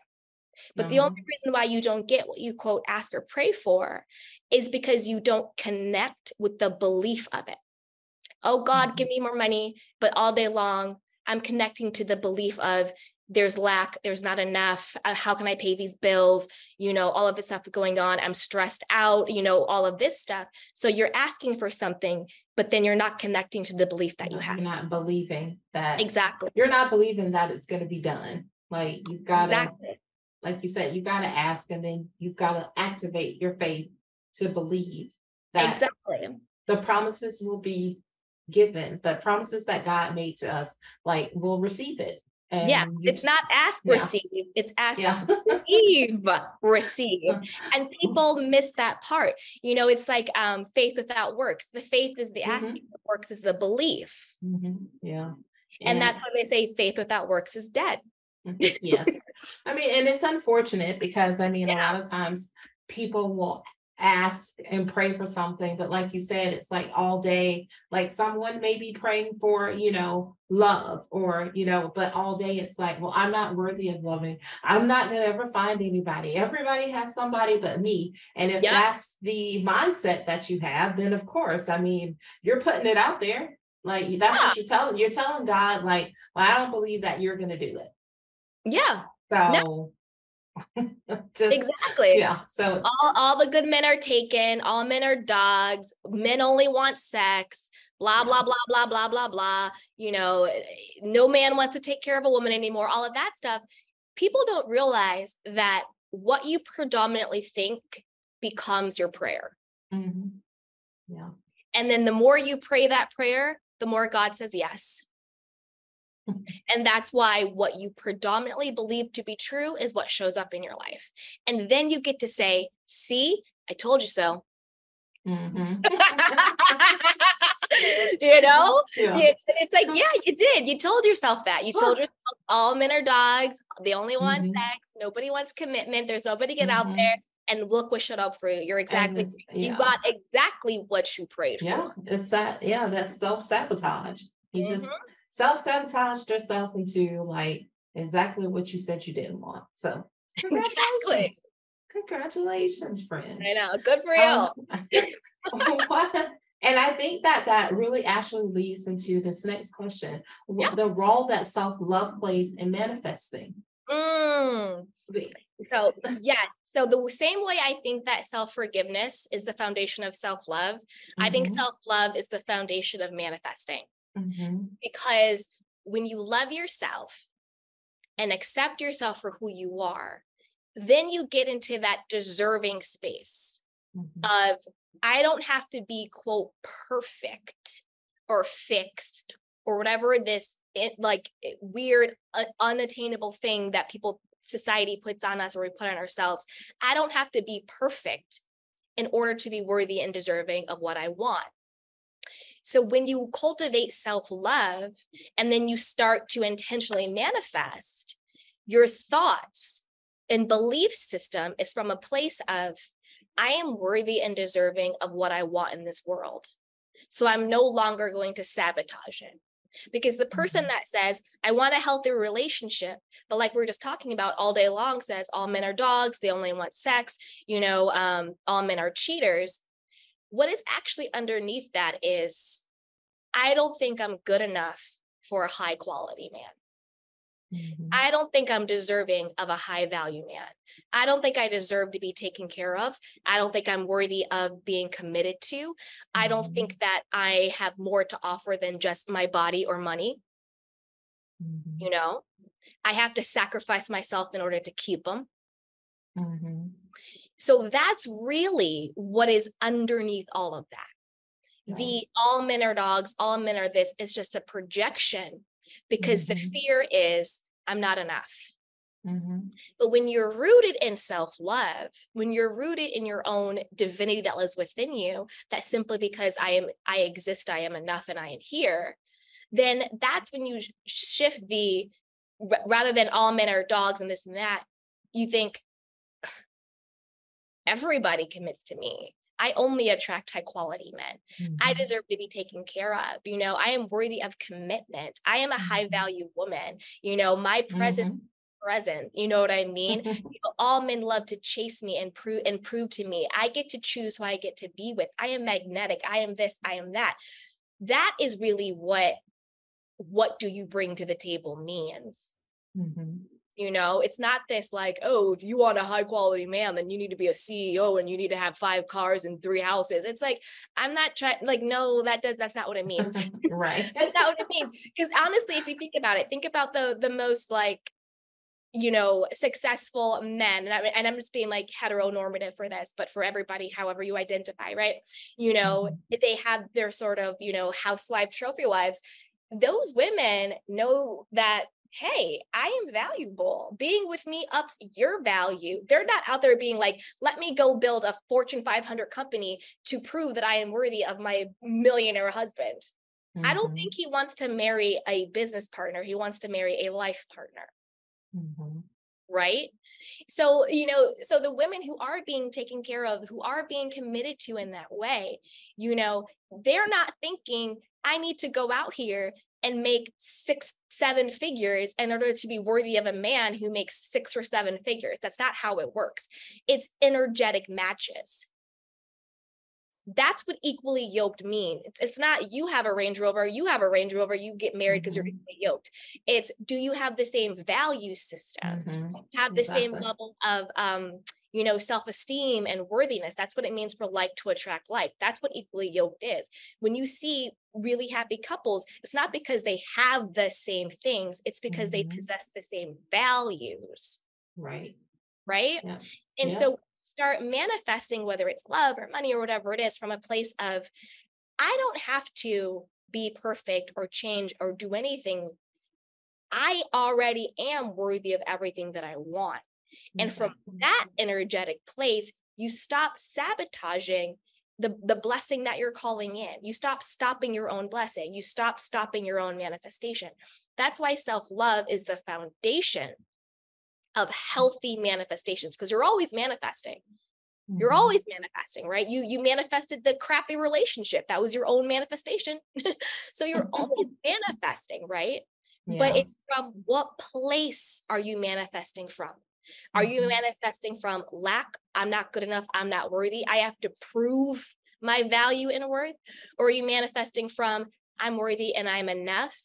but the only reason why you don't get what you quote ask or pray for is because you don't connect with the belief of it oh god mm-hmm. give me more money but all day long i'm connecting to the belief of there's lack there's not enough uh, how can i pay these bills? You know all of this stuff going on i'm stressed out you know all of this stuff. So you're asking for something but then you're not connecting to the belief that you have. you're not believing that exactly. you're not believing that it's going to be done. Like you've got to exactly. like you said you got to ask and then you've got to activate your faith to believe that exactly. the promises will be given the promises that god made to us like we'll receive it and yeah, it's not ask, yeah. receive, it's ask, yeah. receive, receive. And <laughs> people miss that part. You know, it's like um, faith without works. The faith is the mm-hmm. asking, the works is the belief. Mm-hmm. Yeah. And, that's why they say faith without works is dead. Mm-hmm. yes. I mean, and it's unfortunate because I mean, a <laughs> lot of times people will ask and pray for something but like you said it's like all day like someone may be praying for you know love or you know but all day it's like well i'm not worthy of loving. I'm not going to ever find anybody. Everybody has somebody but me. And if that's the mindset that you have then of course i mean you're putting it out there. Like that's yeah. what you're telling you're telling god like well i don't believe that you're going to do it. Yeah. So no. <laughs> Just, exactly. Yeah. So all, all the good men are taken, all men are dogs, men only want sex, blah, blah, blah, blah, blah, blah, blah. You know, no man wants to take care of a woman anymore, all of that stuff. People don't realize that what you predominantly think becomes your prayer. Mm-hmm. Yeah. And then the more you pray that prayer, the more God says yes. And that's why what you predominantly believe to be true is what shows up in your life. And then you get to say, see, I told you so. Mm-hmm. <laughs> you know, yeah. it's like, yeah, you did. You told yourself that. You told yourself all men are dogs. They only want mm-hmm. sex. Nobody wants commitment. There's nobody get mm-hmm. out there. And look what showed up for you. You're exactly, yeah. you got exactly what you prayed for. Yeah, it's that, yeah, that's self sabotage. You just, mm-hmm self-sabotaged yourself into like exactly what you said you didn't want. So <laughs> congratulations. Exactly. Congratulations, friend. I know. Good for you. Um, <laughs> and I think that that really actually leads into this next question yeah. the role that self love plays in manifesting. Mm. So, yes. So, the same way I think that self forgiveness is the foundation of self love, mm-hmm. I think mm-hmm. self love is the foundation of manifesting. Mm-hmm. Because when you love yourself and accept yourself for who you are, then you get into that deserving space mm-hmm. of, I don't have to be, quote, perfect or fixed or whatever this it, like weird uh, unattainable thing that people society puts on us or we put on ourselves. I don't have to be perfect in order to be worthy and deserving of what I want. So when you cultivate self love and then you start to intentionally manifest, your thoughts and belief system is from a place of, I am worthy and deserving of what I want in this world. So I'm no longer going to sabotage it. Because the person mm-hmm. that says, I want a healthy relationship, but like we are just talking about all day long says all men are dogs, they only want sex, you know, um, all men are cheaters. What is actually underneath that is, I don't think I'm good enough for a high quality man. Mm-hmm. I don't think I'm deserving of a high value man. I don't think I deserve to be taken care of. I don't think I'm worthy of being committed to. Mm-hmm. I don't mm-hmm. think that I have more to offer than just my body or money. Mm-hmm. You know, I have to sacrifice myself in order to keep them. So that's really what is underneath all of that. The all men are dogs, all men are this is just a projection because the mm-hmm. fear is I'm not enough. Mm-hmm. But when you're rooted in self love, when you're rooted in your own divinity that lives within you, that simply because I am, I exist, I am enough, and I am here, then that's when you shift the rather than all men are dogs and this and that, you think everybody commits to me. I only attract high quality men. Mm-hmm. I deserve to be taken care of. You know, I am worthy of commitment. I am a high mm-hmm. value woman. You know, my presence mm-hmm present. You know what I mean? <laughs> you know, all men love to chase me and prove and prove to me. I get to choose who I get to be with. I am magnetic. I am this. I am that. That is really what what do you bring to the table means. Mm-hmm. You know, it's not this like, oh, if you want a high quality man, then you need to be a CEO and you need to have five cars and three houses. It's like, I'm not trying, like, no, that does, that's not what it means. <laughs> <laughs> right. that's not what it means. Because honestly, if you think about it, think about the the most like you know, successful men, and, I, and I'm just being like heteronormative for this, but for everybody, however you identify, right? You know, mm-hmm. they have their sort of, you know, housewife trophy wives. Those women know that hey, I am valuable. Being with me ups your value. They're not out there being like, let me go build a Fortune 500 company to prove that I am worthy of my millionaire husband. Mm-hmm. I don't mm-hmm. think he wants to marry a business partner. He wants to marry a life partner. Mm-hmm. Right. So, you know, so the women who are being taken care of, who are being committed to in that way, you know, they're not thinking, I need to go out here and make six, seven figures in order to be worthy of a man who makes six or seven figures. That's not how it works. It's energetic matches that's what equally yoked mean. It's, it's, not you have a Range Rover, you have a Range Rover, you get married because mm-hmm. you're equally yoked. It's do you have the same value system? Mm-hmm. have the exactly. same level of um, you know, self-esteem and worthiness. That's what it means for like to attract like. That's what equally yoked is. When you see really happy couples, it's not because they have the same things, it's because mm-hmm. they possess the same values. Right. Right. Yeah. And yeah. so start manifesting, whether it's love or money or whatever it is, from a place of, I don't have to be perfect or change or do anything. I already am worthy of everything that I want. And from that energetic place, you stop sabotaging the, the blessing that you're calling in. You stop stopping your own blessing. You stop stopping your own manifestation. That's why self love is the foundation of healthy manifestations because you're always manifesting mm-hmm. you're always manifesting right you you manifested the crappy relationship that was your own manifestation <laughs> so you're <laughs> always manifesting right yeah. but it's from what place are you manifesting from are mm-hmm. you manifesting from lack? I'm not good enough. I'm not worthy. I have to prove my value and worth. Or are you manifesting from i'm worthy and i'm enough.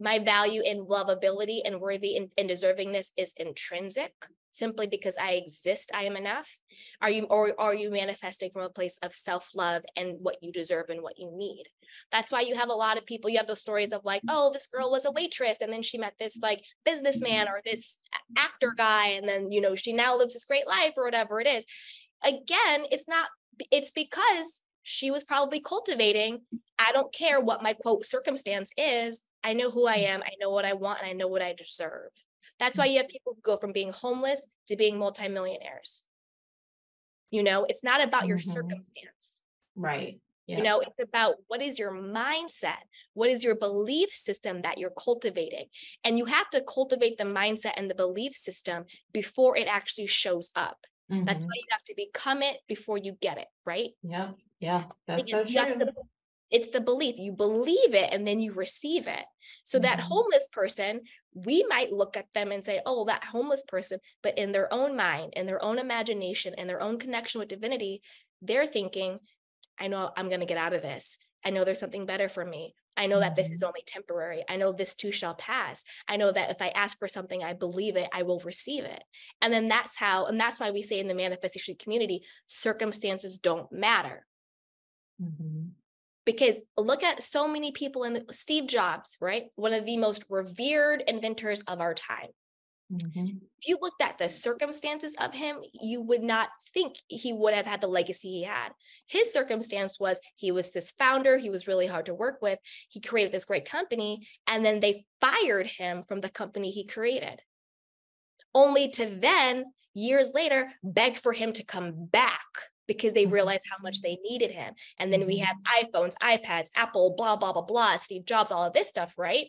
My value in lovability and worthy and, and deservingness is intrinsic simply because I exist, I am enough? Are you or are you manifesting from a place of self-love and what you deserve and what you need? That's why you have a lot of people, you have those stories of like, oh, this girl was a waitress and then she met this like businessman mm-hmm. or this actor guy and then you know she now lives this great life or whatever it is. Again, it's not it's because she was probably cultivating I don't care what my quote circumstance is. I know who I mm-hmm. am, I know what I want, and I know what I deserve. That's why you have people who go from being homeless to being multimillionaires. You know, it's not about your mm-hmm. circumstance. Right. You know, it's about what is your mindset? What is your belief system that you're cultivating? And you have to cultivate the mindset and the belief system before it actually shows up. Mm-hmm. That's why you have to become it before you get it, right? Yeah. Yeah. That's so true. To, it's the belief. You believe it and then you receive it. So mm-hmm. that homeless person, we might look at them and say, oh, that homeless person, but in their own mind, in their own imagination, in their own connection with divinity, they're thinking, I know I'm going to get out of this. I know there's something better for me. I know that this is mm-hmm. only temporary. I know this too shall pass. I know that if I ask for something, I believe it, I will receive it. And then that's how, and that's why we say in the manifestation community, circumstances don't matter. Mm-hmm because look at so many people in the, Steve Jobs, right? One of the most revered inventors of our time. Mm-hmm. If you looked at the circumstances of him, you would not think he would have had the legacy he had. His circumstance was he was this founder, he was really hard to work with. He created this great company, and then they fired him from the company he created, only to then, years later, beg for him to come back because they mm-hmm. realized how much they needed him. And then we have mm-hmm. iPhones, iPads, Apple, blah, blah, blah, blah, Steve Jobs, all of this stuff, right?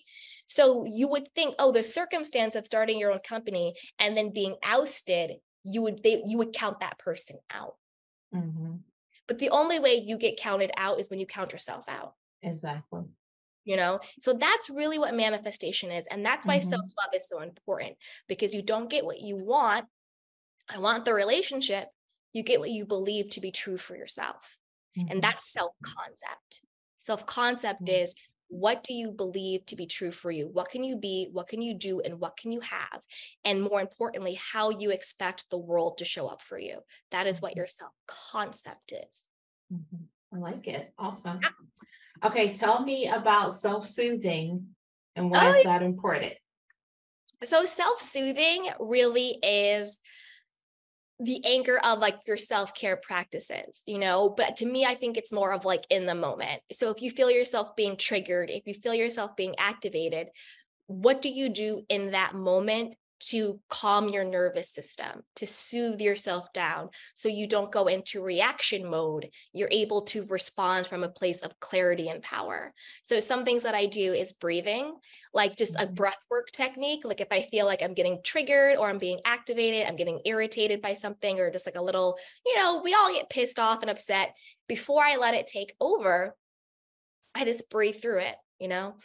So you would think, oh, the circumstance of starting your own company and then being ousted, you would they you would count that person out. Mm-hmm. But the only way you get counted out is when you count yourself out. Exactly. You know, so that's really what manifestation is. And that's why mm-hmm. self love is so important because you don't get what you want. I want the relationship, you get what you believe to be true for yourself. Mm-hmm. And that's self concept. Self concept mm-hmm. is what do you believe to be true for you? What can you be? What can you do? And what can you have? And more importantly, how you expect the world to show up for you. That is what mm-hmm. your self concept is. Mm-hmm. I like it. Awesome. Yeah. Okay, tell me about self soothing and why oh, is that important? So, self soothing really is the anchor of like your self-care practices you know? But to me i think it's more of like in the moment. So if you feel yourself being triggered if you feel yourself being activated what do you do in that moment to calm your nervous system, to soothe yourself down so you don't go into reaction mode. You're able to respond from a place of clarity and power. So, some things that I do is breathing, like just a mm-hmm. breath work technique. Like, if I feel like I'm getting triggered or I'm being activated, I'm getting irritated by something, or just like a little, you know, we all get pissed off and upset. Before I let it take over, I just breathe through it, you know?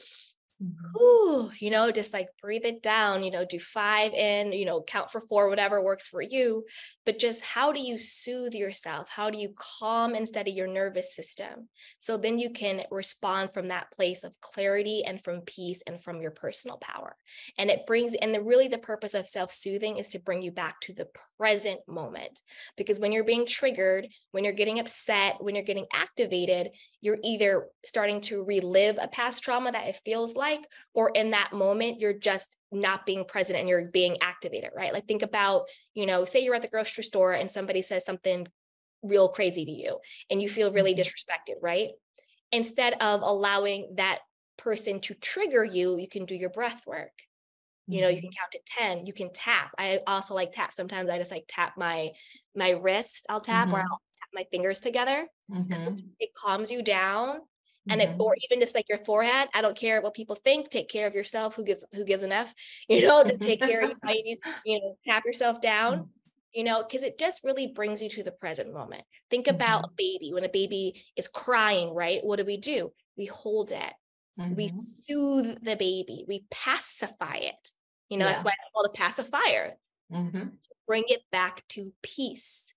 Mm-hmm. Ooh, you know, just like breathe it down, you know, do five in, you know, count for four, whatever works for you. But just how do you soothe yourself? How do you calm and steady your nervous system? So then you can respond from that place of clarity and from peace and from your personal power. And it brings, and the really the purpose of self soothing is to bring you back to the present moment. Because when you're being triggered, when you're getting upset, when you're getting activated, you're either starting to relive a past trauma that it feels like, or in that moment, you're just not being present and you're being activated, right? Like think about, you know, say you're at the grocery store and somebody says something real crazy to you and you feel really mm-hmm. disrespected, right? Instead of allowing that person to trigger you, you can do your breath work. You know, you mm-hmm. can count to 10, you can tap. I also like tap. Sometimes I just like tap my my wrist, I'll tap mm-hmm. or I'll my fingers together. Mm-hmm. It calms you down and mm-hmm. it or even just like your forehead i don't care what people think take care of yourself who gives who gives an f <laughs> you know just take care of you <laughs> you know tap yourself down mm-hmm. you know because it just really brings you to the present moment think mm-hmm. about a baby when a baby is crying right what do we do we hold it we mm-hmm. soothe the baby we pacify it you know yeah. that's why it's called a pacifier mm-hmm. to bring it back to peace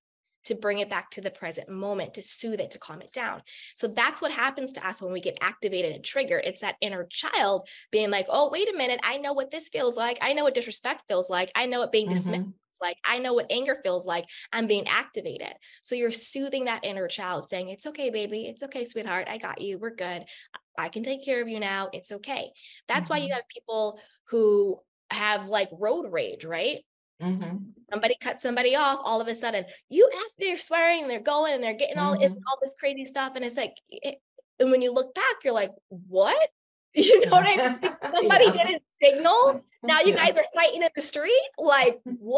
to bring it back to the present moment, to soothe it, to calm it down. So that's what happens to us when we get activated and triggered. It's that inner child being like, oh, wait a minute, I know what this feels like. I know what disrespect feels like. I know what being mm-hmm. dismissed like. I know what anger feels like. I'm being activated. So you're soothing that inner child, saying, It's okay, baby. It's okay, sweetheart. I got you. We're good. I can take care of you now. It's okay. That's mm-hmm. why you mm-hmm. have people who have like road rage, right? Mm-hmm. Somebody cut somebody off. All of a sudden, you after they're swearing, they're going, they're getting all mm-hmm. all this crazy stuff, and it's like, it, and when you look back, you're like, what? <laughs> You know what I mean? <laughs> Somebody yeah. didn't signal. Now you yeah. <laughs> guys are fighting in the street. Like what?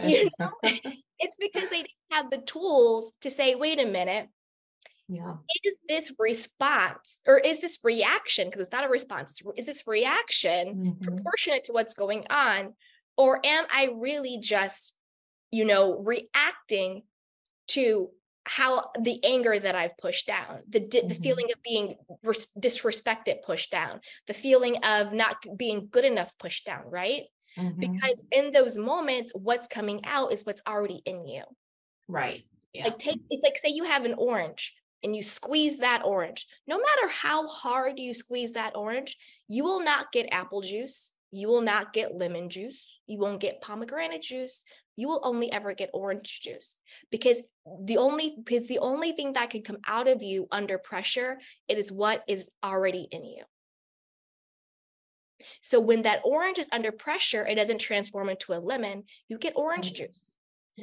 You know, it's because they didn't have the tools to say, wait a minute, yeah. Is this response or is this reaction? Because it's not a response, is this reaction mm-hmm. proportionate to what's going on? Or am I really just, you know, reacting to how the anger that I've pushed down, the mm-hmm. the feeling of being res- disrespected pushed down, the feeling of not being good enough pushed down, right? Mm-hmm. Because in those moments, what's coming out is what's already in you. Right. Yeah. Like take it's like say you have an orange and you squeeze that orange, no matter how hard you squeeze that orange, you will not get apple juice. You will not get lemon juice. You won't get pomegranate juice. You will only ever get orange juice because the only because the only thing that can come out of you under pressure it is what is already in you. So when that orange is under pressure, it doesn't transform into a lemon. You get orange mm-hmm.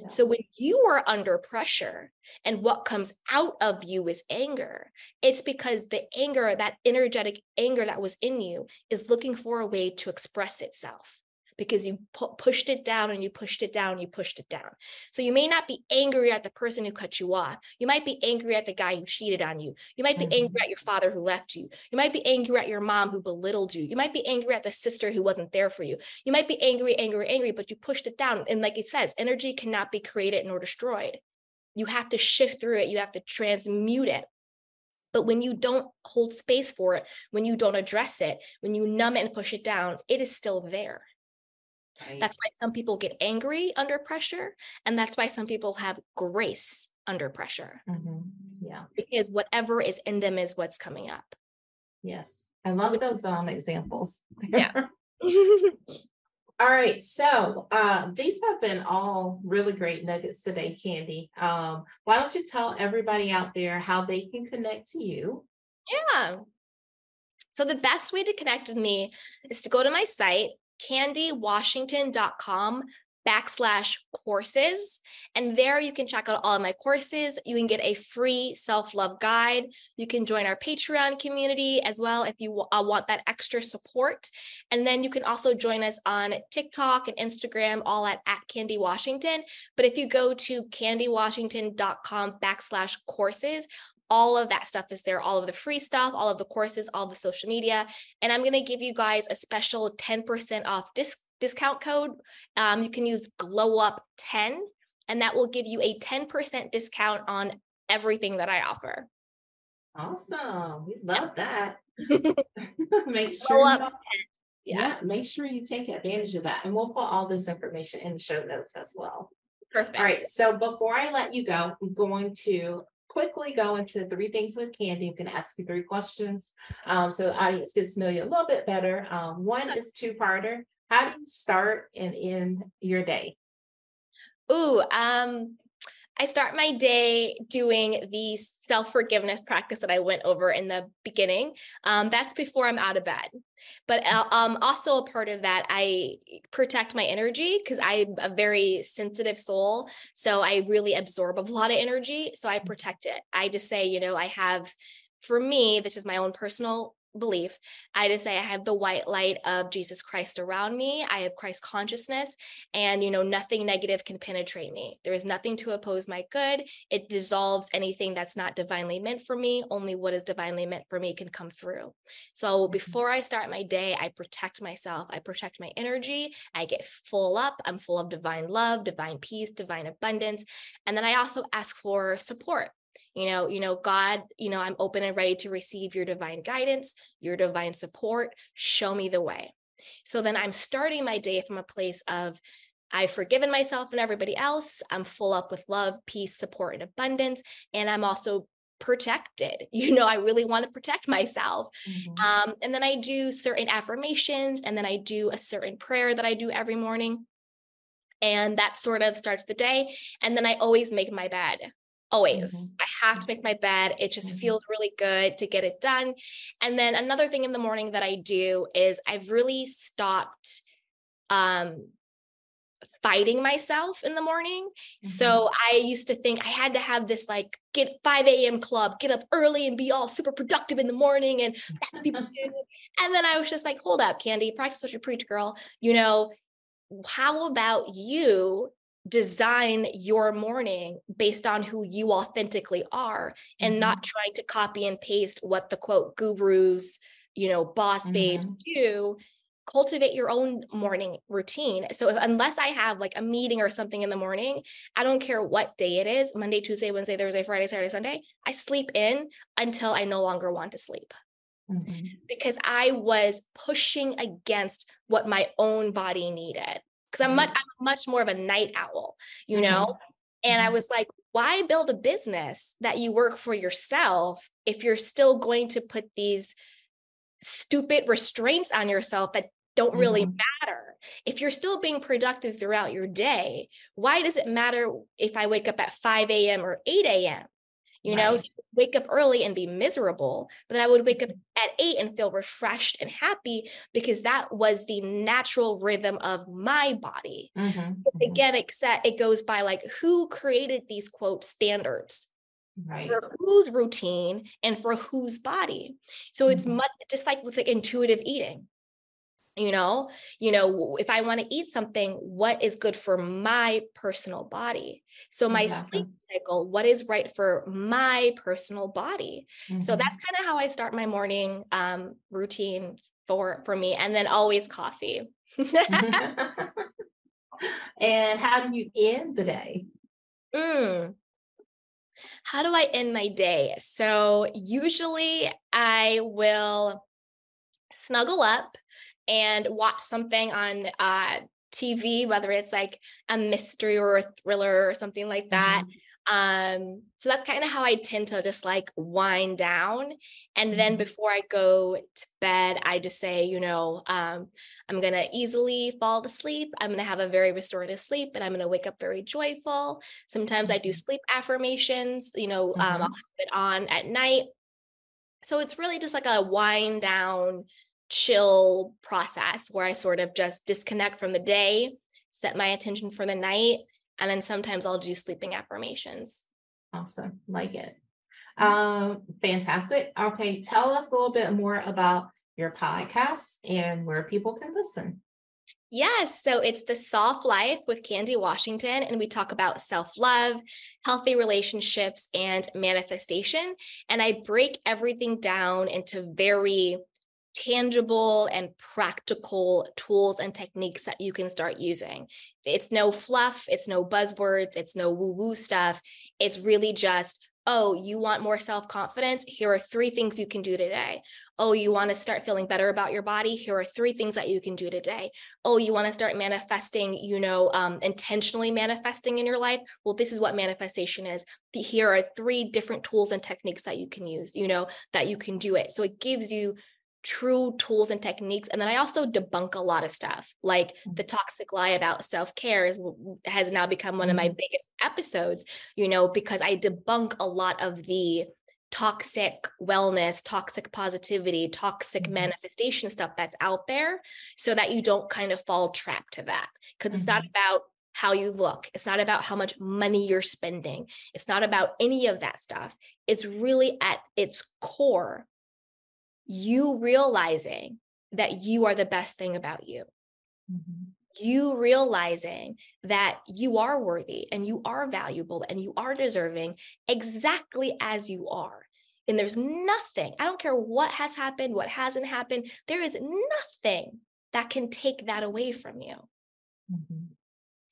So when you are under pressure and what comes out of you is anger, it's because the anger, that energetic anger that was in you, is looking for a way to express itself because you pu- pushed it down and you pushed it down, you pushed it down. So you may not be angry at the person who cut you off. You might be angry at the guy who cheated on you. You might be mm-hmm. angry at your father who left you. You might be angry at your mom who belittled you. You might be angry at the sister who wasn't there for you. You might be angry, angry, angry, but you pushed it down. And like it says, energy cannot be created nor destroyed. You have to shift through it, you have to transmute it. But when you don't hold space for it, when you don't address it, when you numb it and push it down, it is still there. Right. That's why some people get angry under pressure. And that's why some people have grace under pressure. Mm-hmm. Yeah. Because whatever is in them is what's coming up. Yes. I love those um examples. Yeah. <laughs> <laughs> all right. So uh, these have been all really great nuggets today, Candy. Um, why don't you tell everybody out there how they can connect to you? Yeah. So the best way to connect with me is to go to my site, candywashington.com backslash courses. And there you can check out all of my courses. You can get a free self love guide. You can join our Patreon community as well if you uh, want that extra support. And then you can also join us on TikTok and Instagram, all at, at Candy Washington. But if you go to candywashington.com backslash courses, all of that stuff is there all of the free stuff all of the courses all the social media and i'm going to give you guys a special 10% off disc discount code um, you can use glow up 10 and that will give you a 10% discount on everything that i offer awesome we love that <laughs> <laughs> make sure yeah. yeah make sure you take advantage of that and we'll put all this information in the show notes as well Perfect. All right. So before I let you go, I'm going to quickly go into three things with Candy. I'm going to ask you three questions um, so the audience gets to know you a little bit better. Um, one is two-parter. How do you start and end your day? Ooh, um, I start my day doing the self forgiveness practice that I went over in the beginning. Um, that's before I'm out of bed. But uh, um, also a part of that, I protect my energy because I'm a very sensitive soul. So I really absorb a lot of energy. So I mm. protect it. I just say, you know, I have, for me, this is my own personal belief. I just say I have the white light of Jesus Christ around me. I have Christ consciousness, and you know, nothing negative can penetrate me. There is nothing to oppose my good. It dissolves anything that's not divinely meant for me. Only what is divinely meant for me can come through. So mm-hmm. before I start my day, I protect myself. I protect my energy. I get full up. I'm full of divine love, divine peace, divine abundance. And then I also ask for support you know you know god you know i'm open and ready to receive your divine guidance your divine support show me the way so then i'm starting my day from a place of I've forgiven myself and everybody else. I'm full up with love, peace, support, and abundance. And I'm also protected. <laughs> You know, I really want to protect myself. Mm-hmm. Um, and then I do certain affirmations, and then I do a certain prayer that I do every morning. And that sort of starts the day. And then I always make my bed. Always. Mm-hmm. I have to make my bed. It just mm-hmm. feels really good to get it done. And then another thing in the morning that I do is I've really stopped um fighting myself in the morning. Mm-hmm. So I used to think I had to have this like get 5 a.m. club, get up early and be all super productive in the morning. And that's what people do. <laughs> And then I was just like, hold up, Candy, practice what you preach, girl. You know, how about you design your morning based on who you authentically are and mm-hmm. not trying to copy and paste what the quote gurus, you know, boss babes mm-hmm. do cultivate your own morning routine. So if, unless I have like a meeting or something in the morning, I don't care what day it is, Monday, Tuesday, Wednesday, Thursday, Friday, Saturday, Sunday, I sleep in until I no longer want to sleep. Mm-hmm. Because I was pushing against what my own body needed. Because I'm, much, I'm much more of a night owl, you mm-hmm. know? And I mm-hmm. was like, why build a business that you work for yourself if you're still going to put these stupid restraints on yourself that don't really mm-hmm. matter. If you're still being productive throughout your day, why does it matter if I wake up at 5 a.m. or 8 a.m.? You right. know, so wake up early and be miserable, but then I would wake up mm-hmm. at eight and feel refreshed and happy because that was the natural rhythm of my body. Mm-hmm. mm-hmm. Again, except it goes by like who created these quote standards right. for whose routine and for whose body. So mm-hmm. it's much just like with like intuitive eating you know you know if i want to eat something what is good for my personal body so my exactly. sleep cycle what is right for my personal body mm-hmm. so that's kind of how i start my morning um, routine for for me and then always coffee <laughs> and how do you end the day mm. how do i end my day so usually i will snuggle up and watch something on uh, TV, whether it's like a mystery or a thriller or something like that. Mm-hmm. Um, so that's kind of how I tend to just like wind down. And then mm-hmm. before I go to bed, I just say, you know, um, I'm going to easily fall asleep. I'm going to have a very restorative sleep and I'm going to wake up very joyful. Sometimes I do mm-hmm. sleep affirmations, you know, um, mm-hmm. I'll have it on at night. So it's really just like a wind down chill process where I sort of just disconnect from the day, set my attention for the night, and then sometimes I'll do sleeping affirmations. Awesome. Like it. Mm-hmm. Um, fantastic. Okay, tell us a little bit more about your podcast and where people can listen. Yes. So it's the Soft Life with Candy Washington, and we talk about self love, healthy relationships, and manifestation. And I break everything down into very tangible and practical tools and techniques that you can start using. It's no fluff, it's no buzzwords, it's no woo woo stuff. It's really just, oh, you want more self confidence? Here are three things you can do today. Oh, you want to start feeling better about your body? Here are three things that you can do today. Oh, you want to start manifesting, you know, um, intentionally manifesting in your life? Well, this is what manifestation is. Here are three different tools and techniques that you can use, you know, that you can do it. So it gives you true tools and techniques and then i also debunk a lot of stuff like mm. the toxic lie about self-care is, has now become one of my mm-hmm. biggest episodes you know because i debunk a lot of the toxic wellness toxic positivity toxic mm-hmm. manifestation stuff that's out there so that you don't kind of fall trapped to that because mm-hmm. it's not mm-hmm. about how you look. It's not about how much money you're spending. It's not about any of that stuff. It's really at its core you realizing that you are the best thing about you. Mm-hmm. You realizing that you are worthy and you are valuable and you are deserving exactly as you are. And there's nothing, I don't care what has happened, what hasn't happened, there is nothing that can take that away from you. Mm-hmm.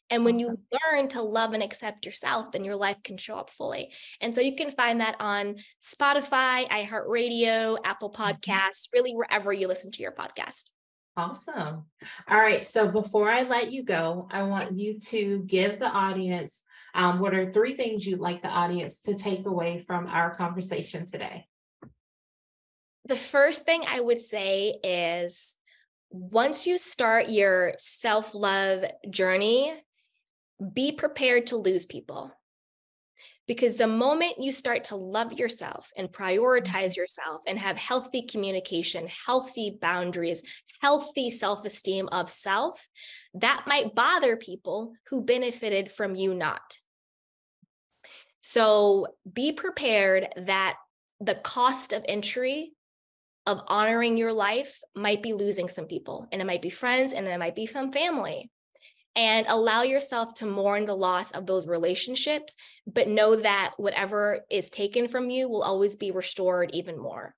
And when awesome. you learn to love and accept yourself, then your life can show up fully. And so you can find that on Spotify, iHeartRadio, Apple mm-hmm. Podcasts, really wherever you listen to your podcast. Awesome. All right. So before I let you go, I want you to give the audience um, what are three things you'd like the audience to take away from our conversation today? The first thing I would say is once you start your self love journey, be prepared to lose people. Because the moment you start to love yourself and prioritize mm-hmm. yourself and have healthy communication, healthy boundaries, healthy self esteem of self, that might bother people who benefited from you not. So be prepared that the cost of entry of honoring your life might be losing some people, and it might be friends and it might be some family and allow yourself to mourn the loss of those relationships, but know that whatever is taken from you will always be restored even more.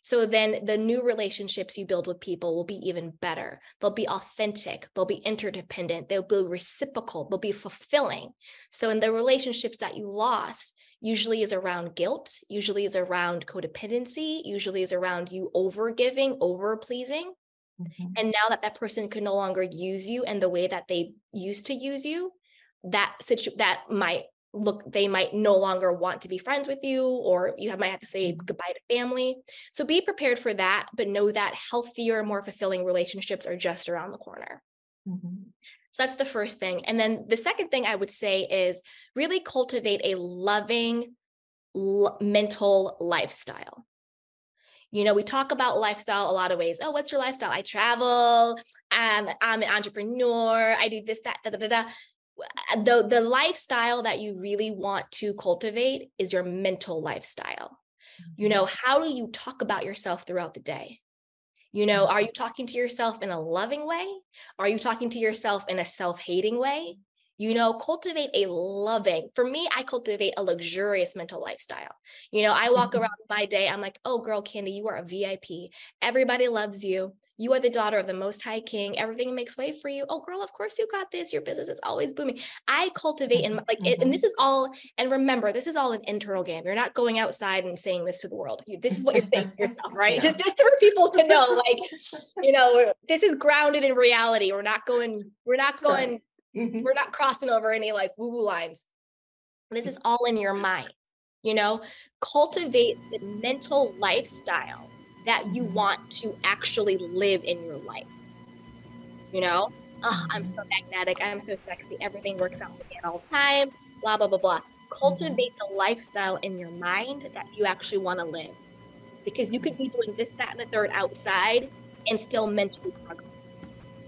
So then the new relationships you build with people will be even better. They'll be authentic, they'll be interdependent, they'll be reciprocal, they'll be fulfilling. So in the relationships that you lost, usually is around guilt, usually is around codependency, usually is around you over giving, over pleasing. Mm-hmm. And now that that person can no longer use you and the way that they used to use you, that situ- that might look they might no longer want to be friends with you or you have, might have to say mm-hmm. goodbye to family so be prepared for that but know that healthier more fulfilling relationships are just around the corner mm-hmm. so that's the first thing and then the second thing i would say is really cultivate a loving mental lifestyle you know, we talk about lifestyle a lot of ways. Oh, what's your lifestyle? I travel. I'm, I'm an entrepreneur. I do this, that, da, da, da, da. The, the lifestyle that you really want to cultivate is your mental lifestyle. You know, mm-hmm. how do you talk about yourself throughout the day? You know, are you talking to yourself in a loving way? Are you talking to yourself in a self hating way? You know cultivate a loving for me i cultivate a luxurious mental lifestyle. You know i walk mm-hmm. around my day i'm like oh girl candy you are a vip everybody loves you. You are the daughter of the most high king. Everything makes way for you. Oh girl of course you got this. Your business is always booming. I cultivate and like mm-hmm. and this is all and remember this is all an internal game. You're not going outside and saying this to the world. You, this is what you're saying to yourself <laughs> right? Yeah. just <laughs> for people to know like <laughs> you know this is grounded in reality. We're not going we're not going right Mm-hmm. We're not crossing over any like woo woo lines. This is all in your mind. You know, cultivate the mental lifestyle that you mm-hmm. want to actually live in your life. You know, oh, I'm so magnetic. I'm so sexy. Everything works out for me at all time. Blah, blah, blah, blah. Cultivate mm-hmm. the lifestyle in your mind that you actually want to live. Because you could be doing this, that, and the third outside and still mentally struggling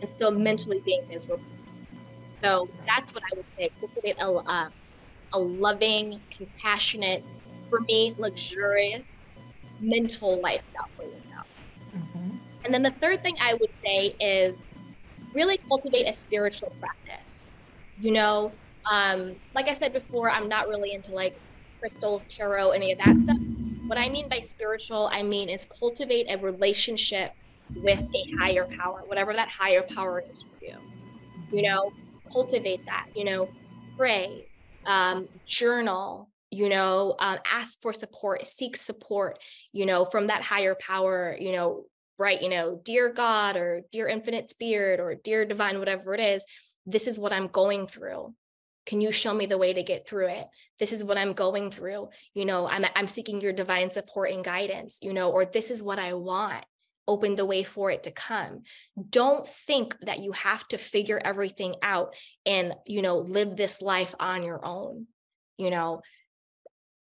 and still mentally being miserable so that's what I would say. Cultivate a, uh, a loving, compassionate, for me, luxurious mental lifestyle for yourself. Mm-hmm. And then the third thing I would say is really cultivate a spiritual practice. You know, um, like I said before, I'm not really into like crystals, tarot, any of that stuff. What I mean by spiritual, I mean is cultivate a relationship with a higher power, whatever that higher power is for you. You know, cultivate that, you know, pray, um, journal, you know, um, ask for support, seek support, you know, from that higher power, you know, right, you know, dear God or dear infinite spirit or dear divine, whatever it is, this is what I'm going through. Can you show me the way to get through it? This is what I'm going through. You know, I'm I'm seeking your divine support and guidance, you know, or this is what I want open the way for it to come. Don't think that you have to figure everything out and you know live this life on your own you know?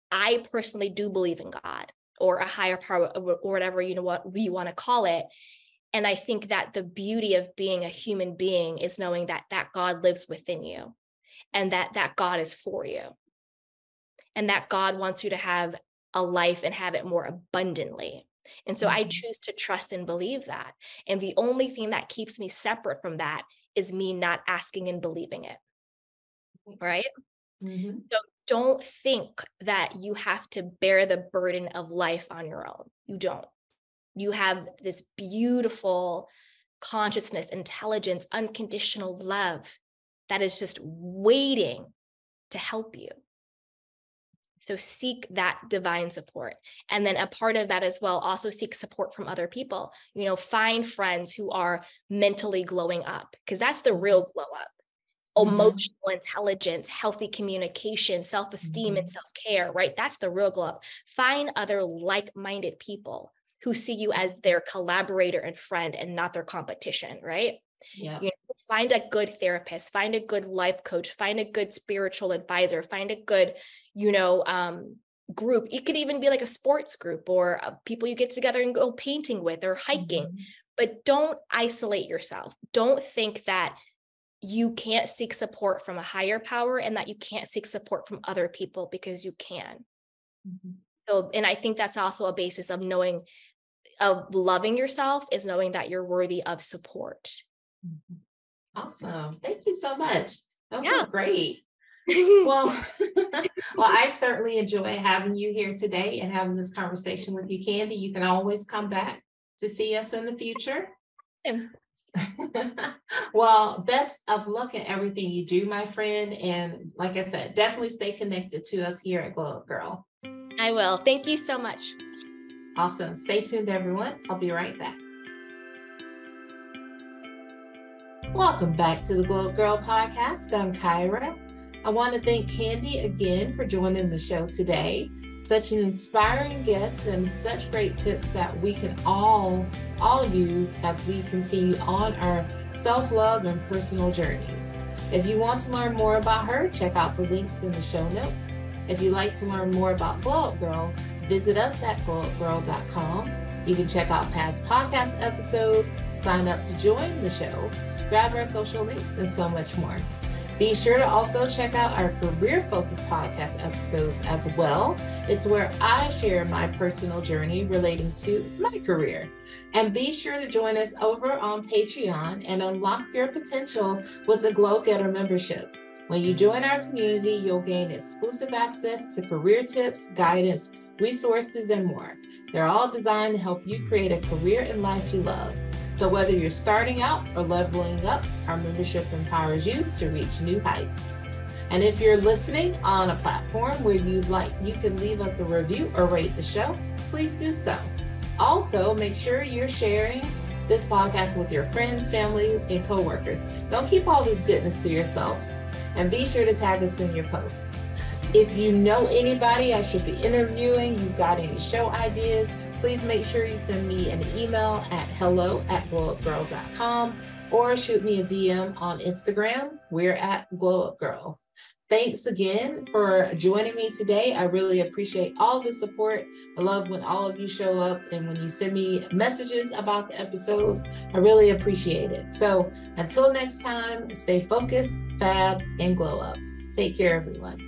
I personally do believe in god or a higher power or whatever you know what we want to call it. And i think that the beauty of being a human being is knowing that that god lives within you and that that god is for you. And that god wants you to have a life and have it more abundantly and so I mm-hmm. choose to trust and believe that. And the only thing that keeps me separate from that is me not asking and believing it. Right? Mm-hmm. So don't think that you have to bear the burden of life on your own. You don't. You have this beautiful consciousness, intelligence, unconditional love that is just waiting to help you. So seek that divine support. And then a part of that as well, also seek support from other people. You know, find friends who are mentally glowing up because that's the real glow up. Mm-hmm. Emotional intelligence, healthy communication, self esteem, mm-hmm. and self care, right? That's the real glow up. Find other like minded people who see you as their collaborator and friend and not their competition, right? Yeah. You know, find a good therapist, find a good life coach, find a good spiritual advisor, find a good, you know, um, group. It could even be like a sports group or uh, people you get together and go painting with or hiking. Mm-hmm. But don't isolate yourself. Don't think that you can't seek support from a higher power and that you can't seek support from other people because you can. Mm-hmm. So, and I think that's also a basis of knowing, of loving yourself is knowing that you're worthy of support. Mm-hmm. Awesome. Thank you so much. That was yeah. so great. <laughs> well, <laughs> well, I certainly enjoy having you here today and having this conversation with you, Candy. You can always come back to see us in the future. <laughs> well, best of luck in everything you do, my friend. And like I said, definitely stay connected to us here at Glow Up Gyrl. I will. Thank you so much. Awesome. Stay tuned, everyone. I'll be right back. Welcome back to the Glow Gyrl podcast. I'm Kyra. I want to thank Candy again for joining the show today. Such an inspiring guest and such great tips that we can all all use as we continue on our self-love and personal journeys. If you want to learn more about her, check out the links in the show notes. If you'd like to learn more about Glow Up Gyrl, visit us at glowupgyrl.com. You can check out past podcast episodes, sign up to join the show, grab our social links, and so much more. Be sure to also check out our career focused podcast episodes as well. It's where I share my personal journey relating to my career. And be sure to join us over on Patreon and unlock your potential with the Glow Getter membership. When you join our community, you'll gain exclusive access to career tips, guidance, resources, and more. They're all designed to help you create a career and life you love. So whether you're starting out or leveling up, our membership empowers you to reach new heights. And if you're listening on a platform where you'd like, you can leave us a review or rate the show, please do so. Also, make sure you're sharing this podcast with your friends, family, and coworkers. Don't keep all this goodness to yourself. And be sure to tag us in your posts. If you know anybody I should be interviewing, you've got any show ideas, please make sure you send me an email at hello at glowupgyrl.com or shoot me a DM on Instagram. We're at glowupgyrl. Thanks again for joining me today. I really appreciate all the support. I love when all of you show up and when you send me messages about the episodes. I really appreciate it. So until next time, stay focused, fab, and glow up. Take care, everyone.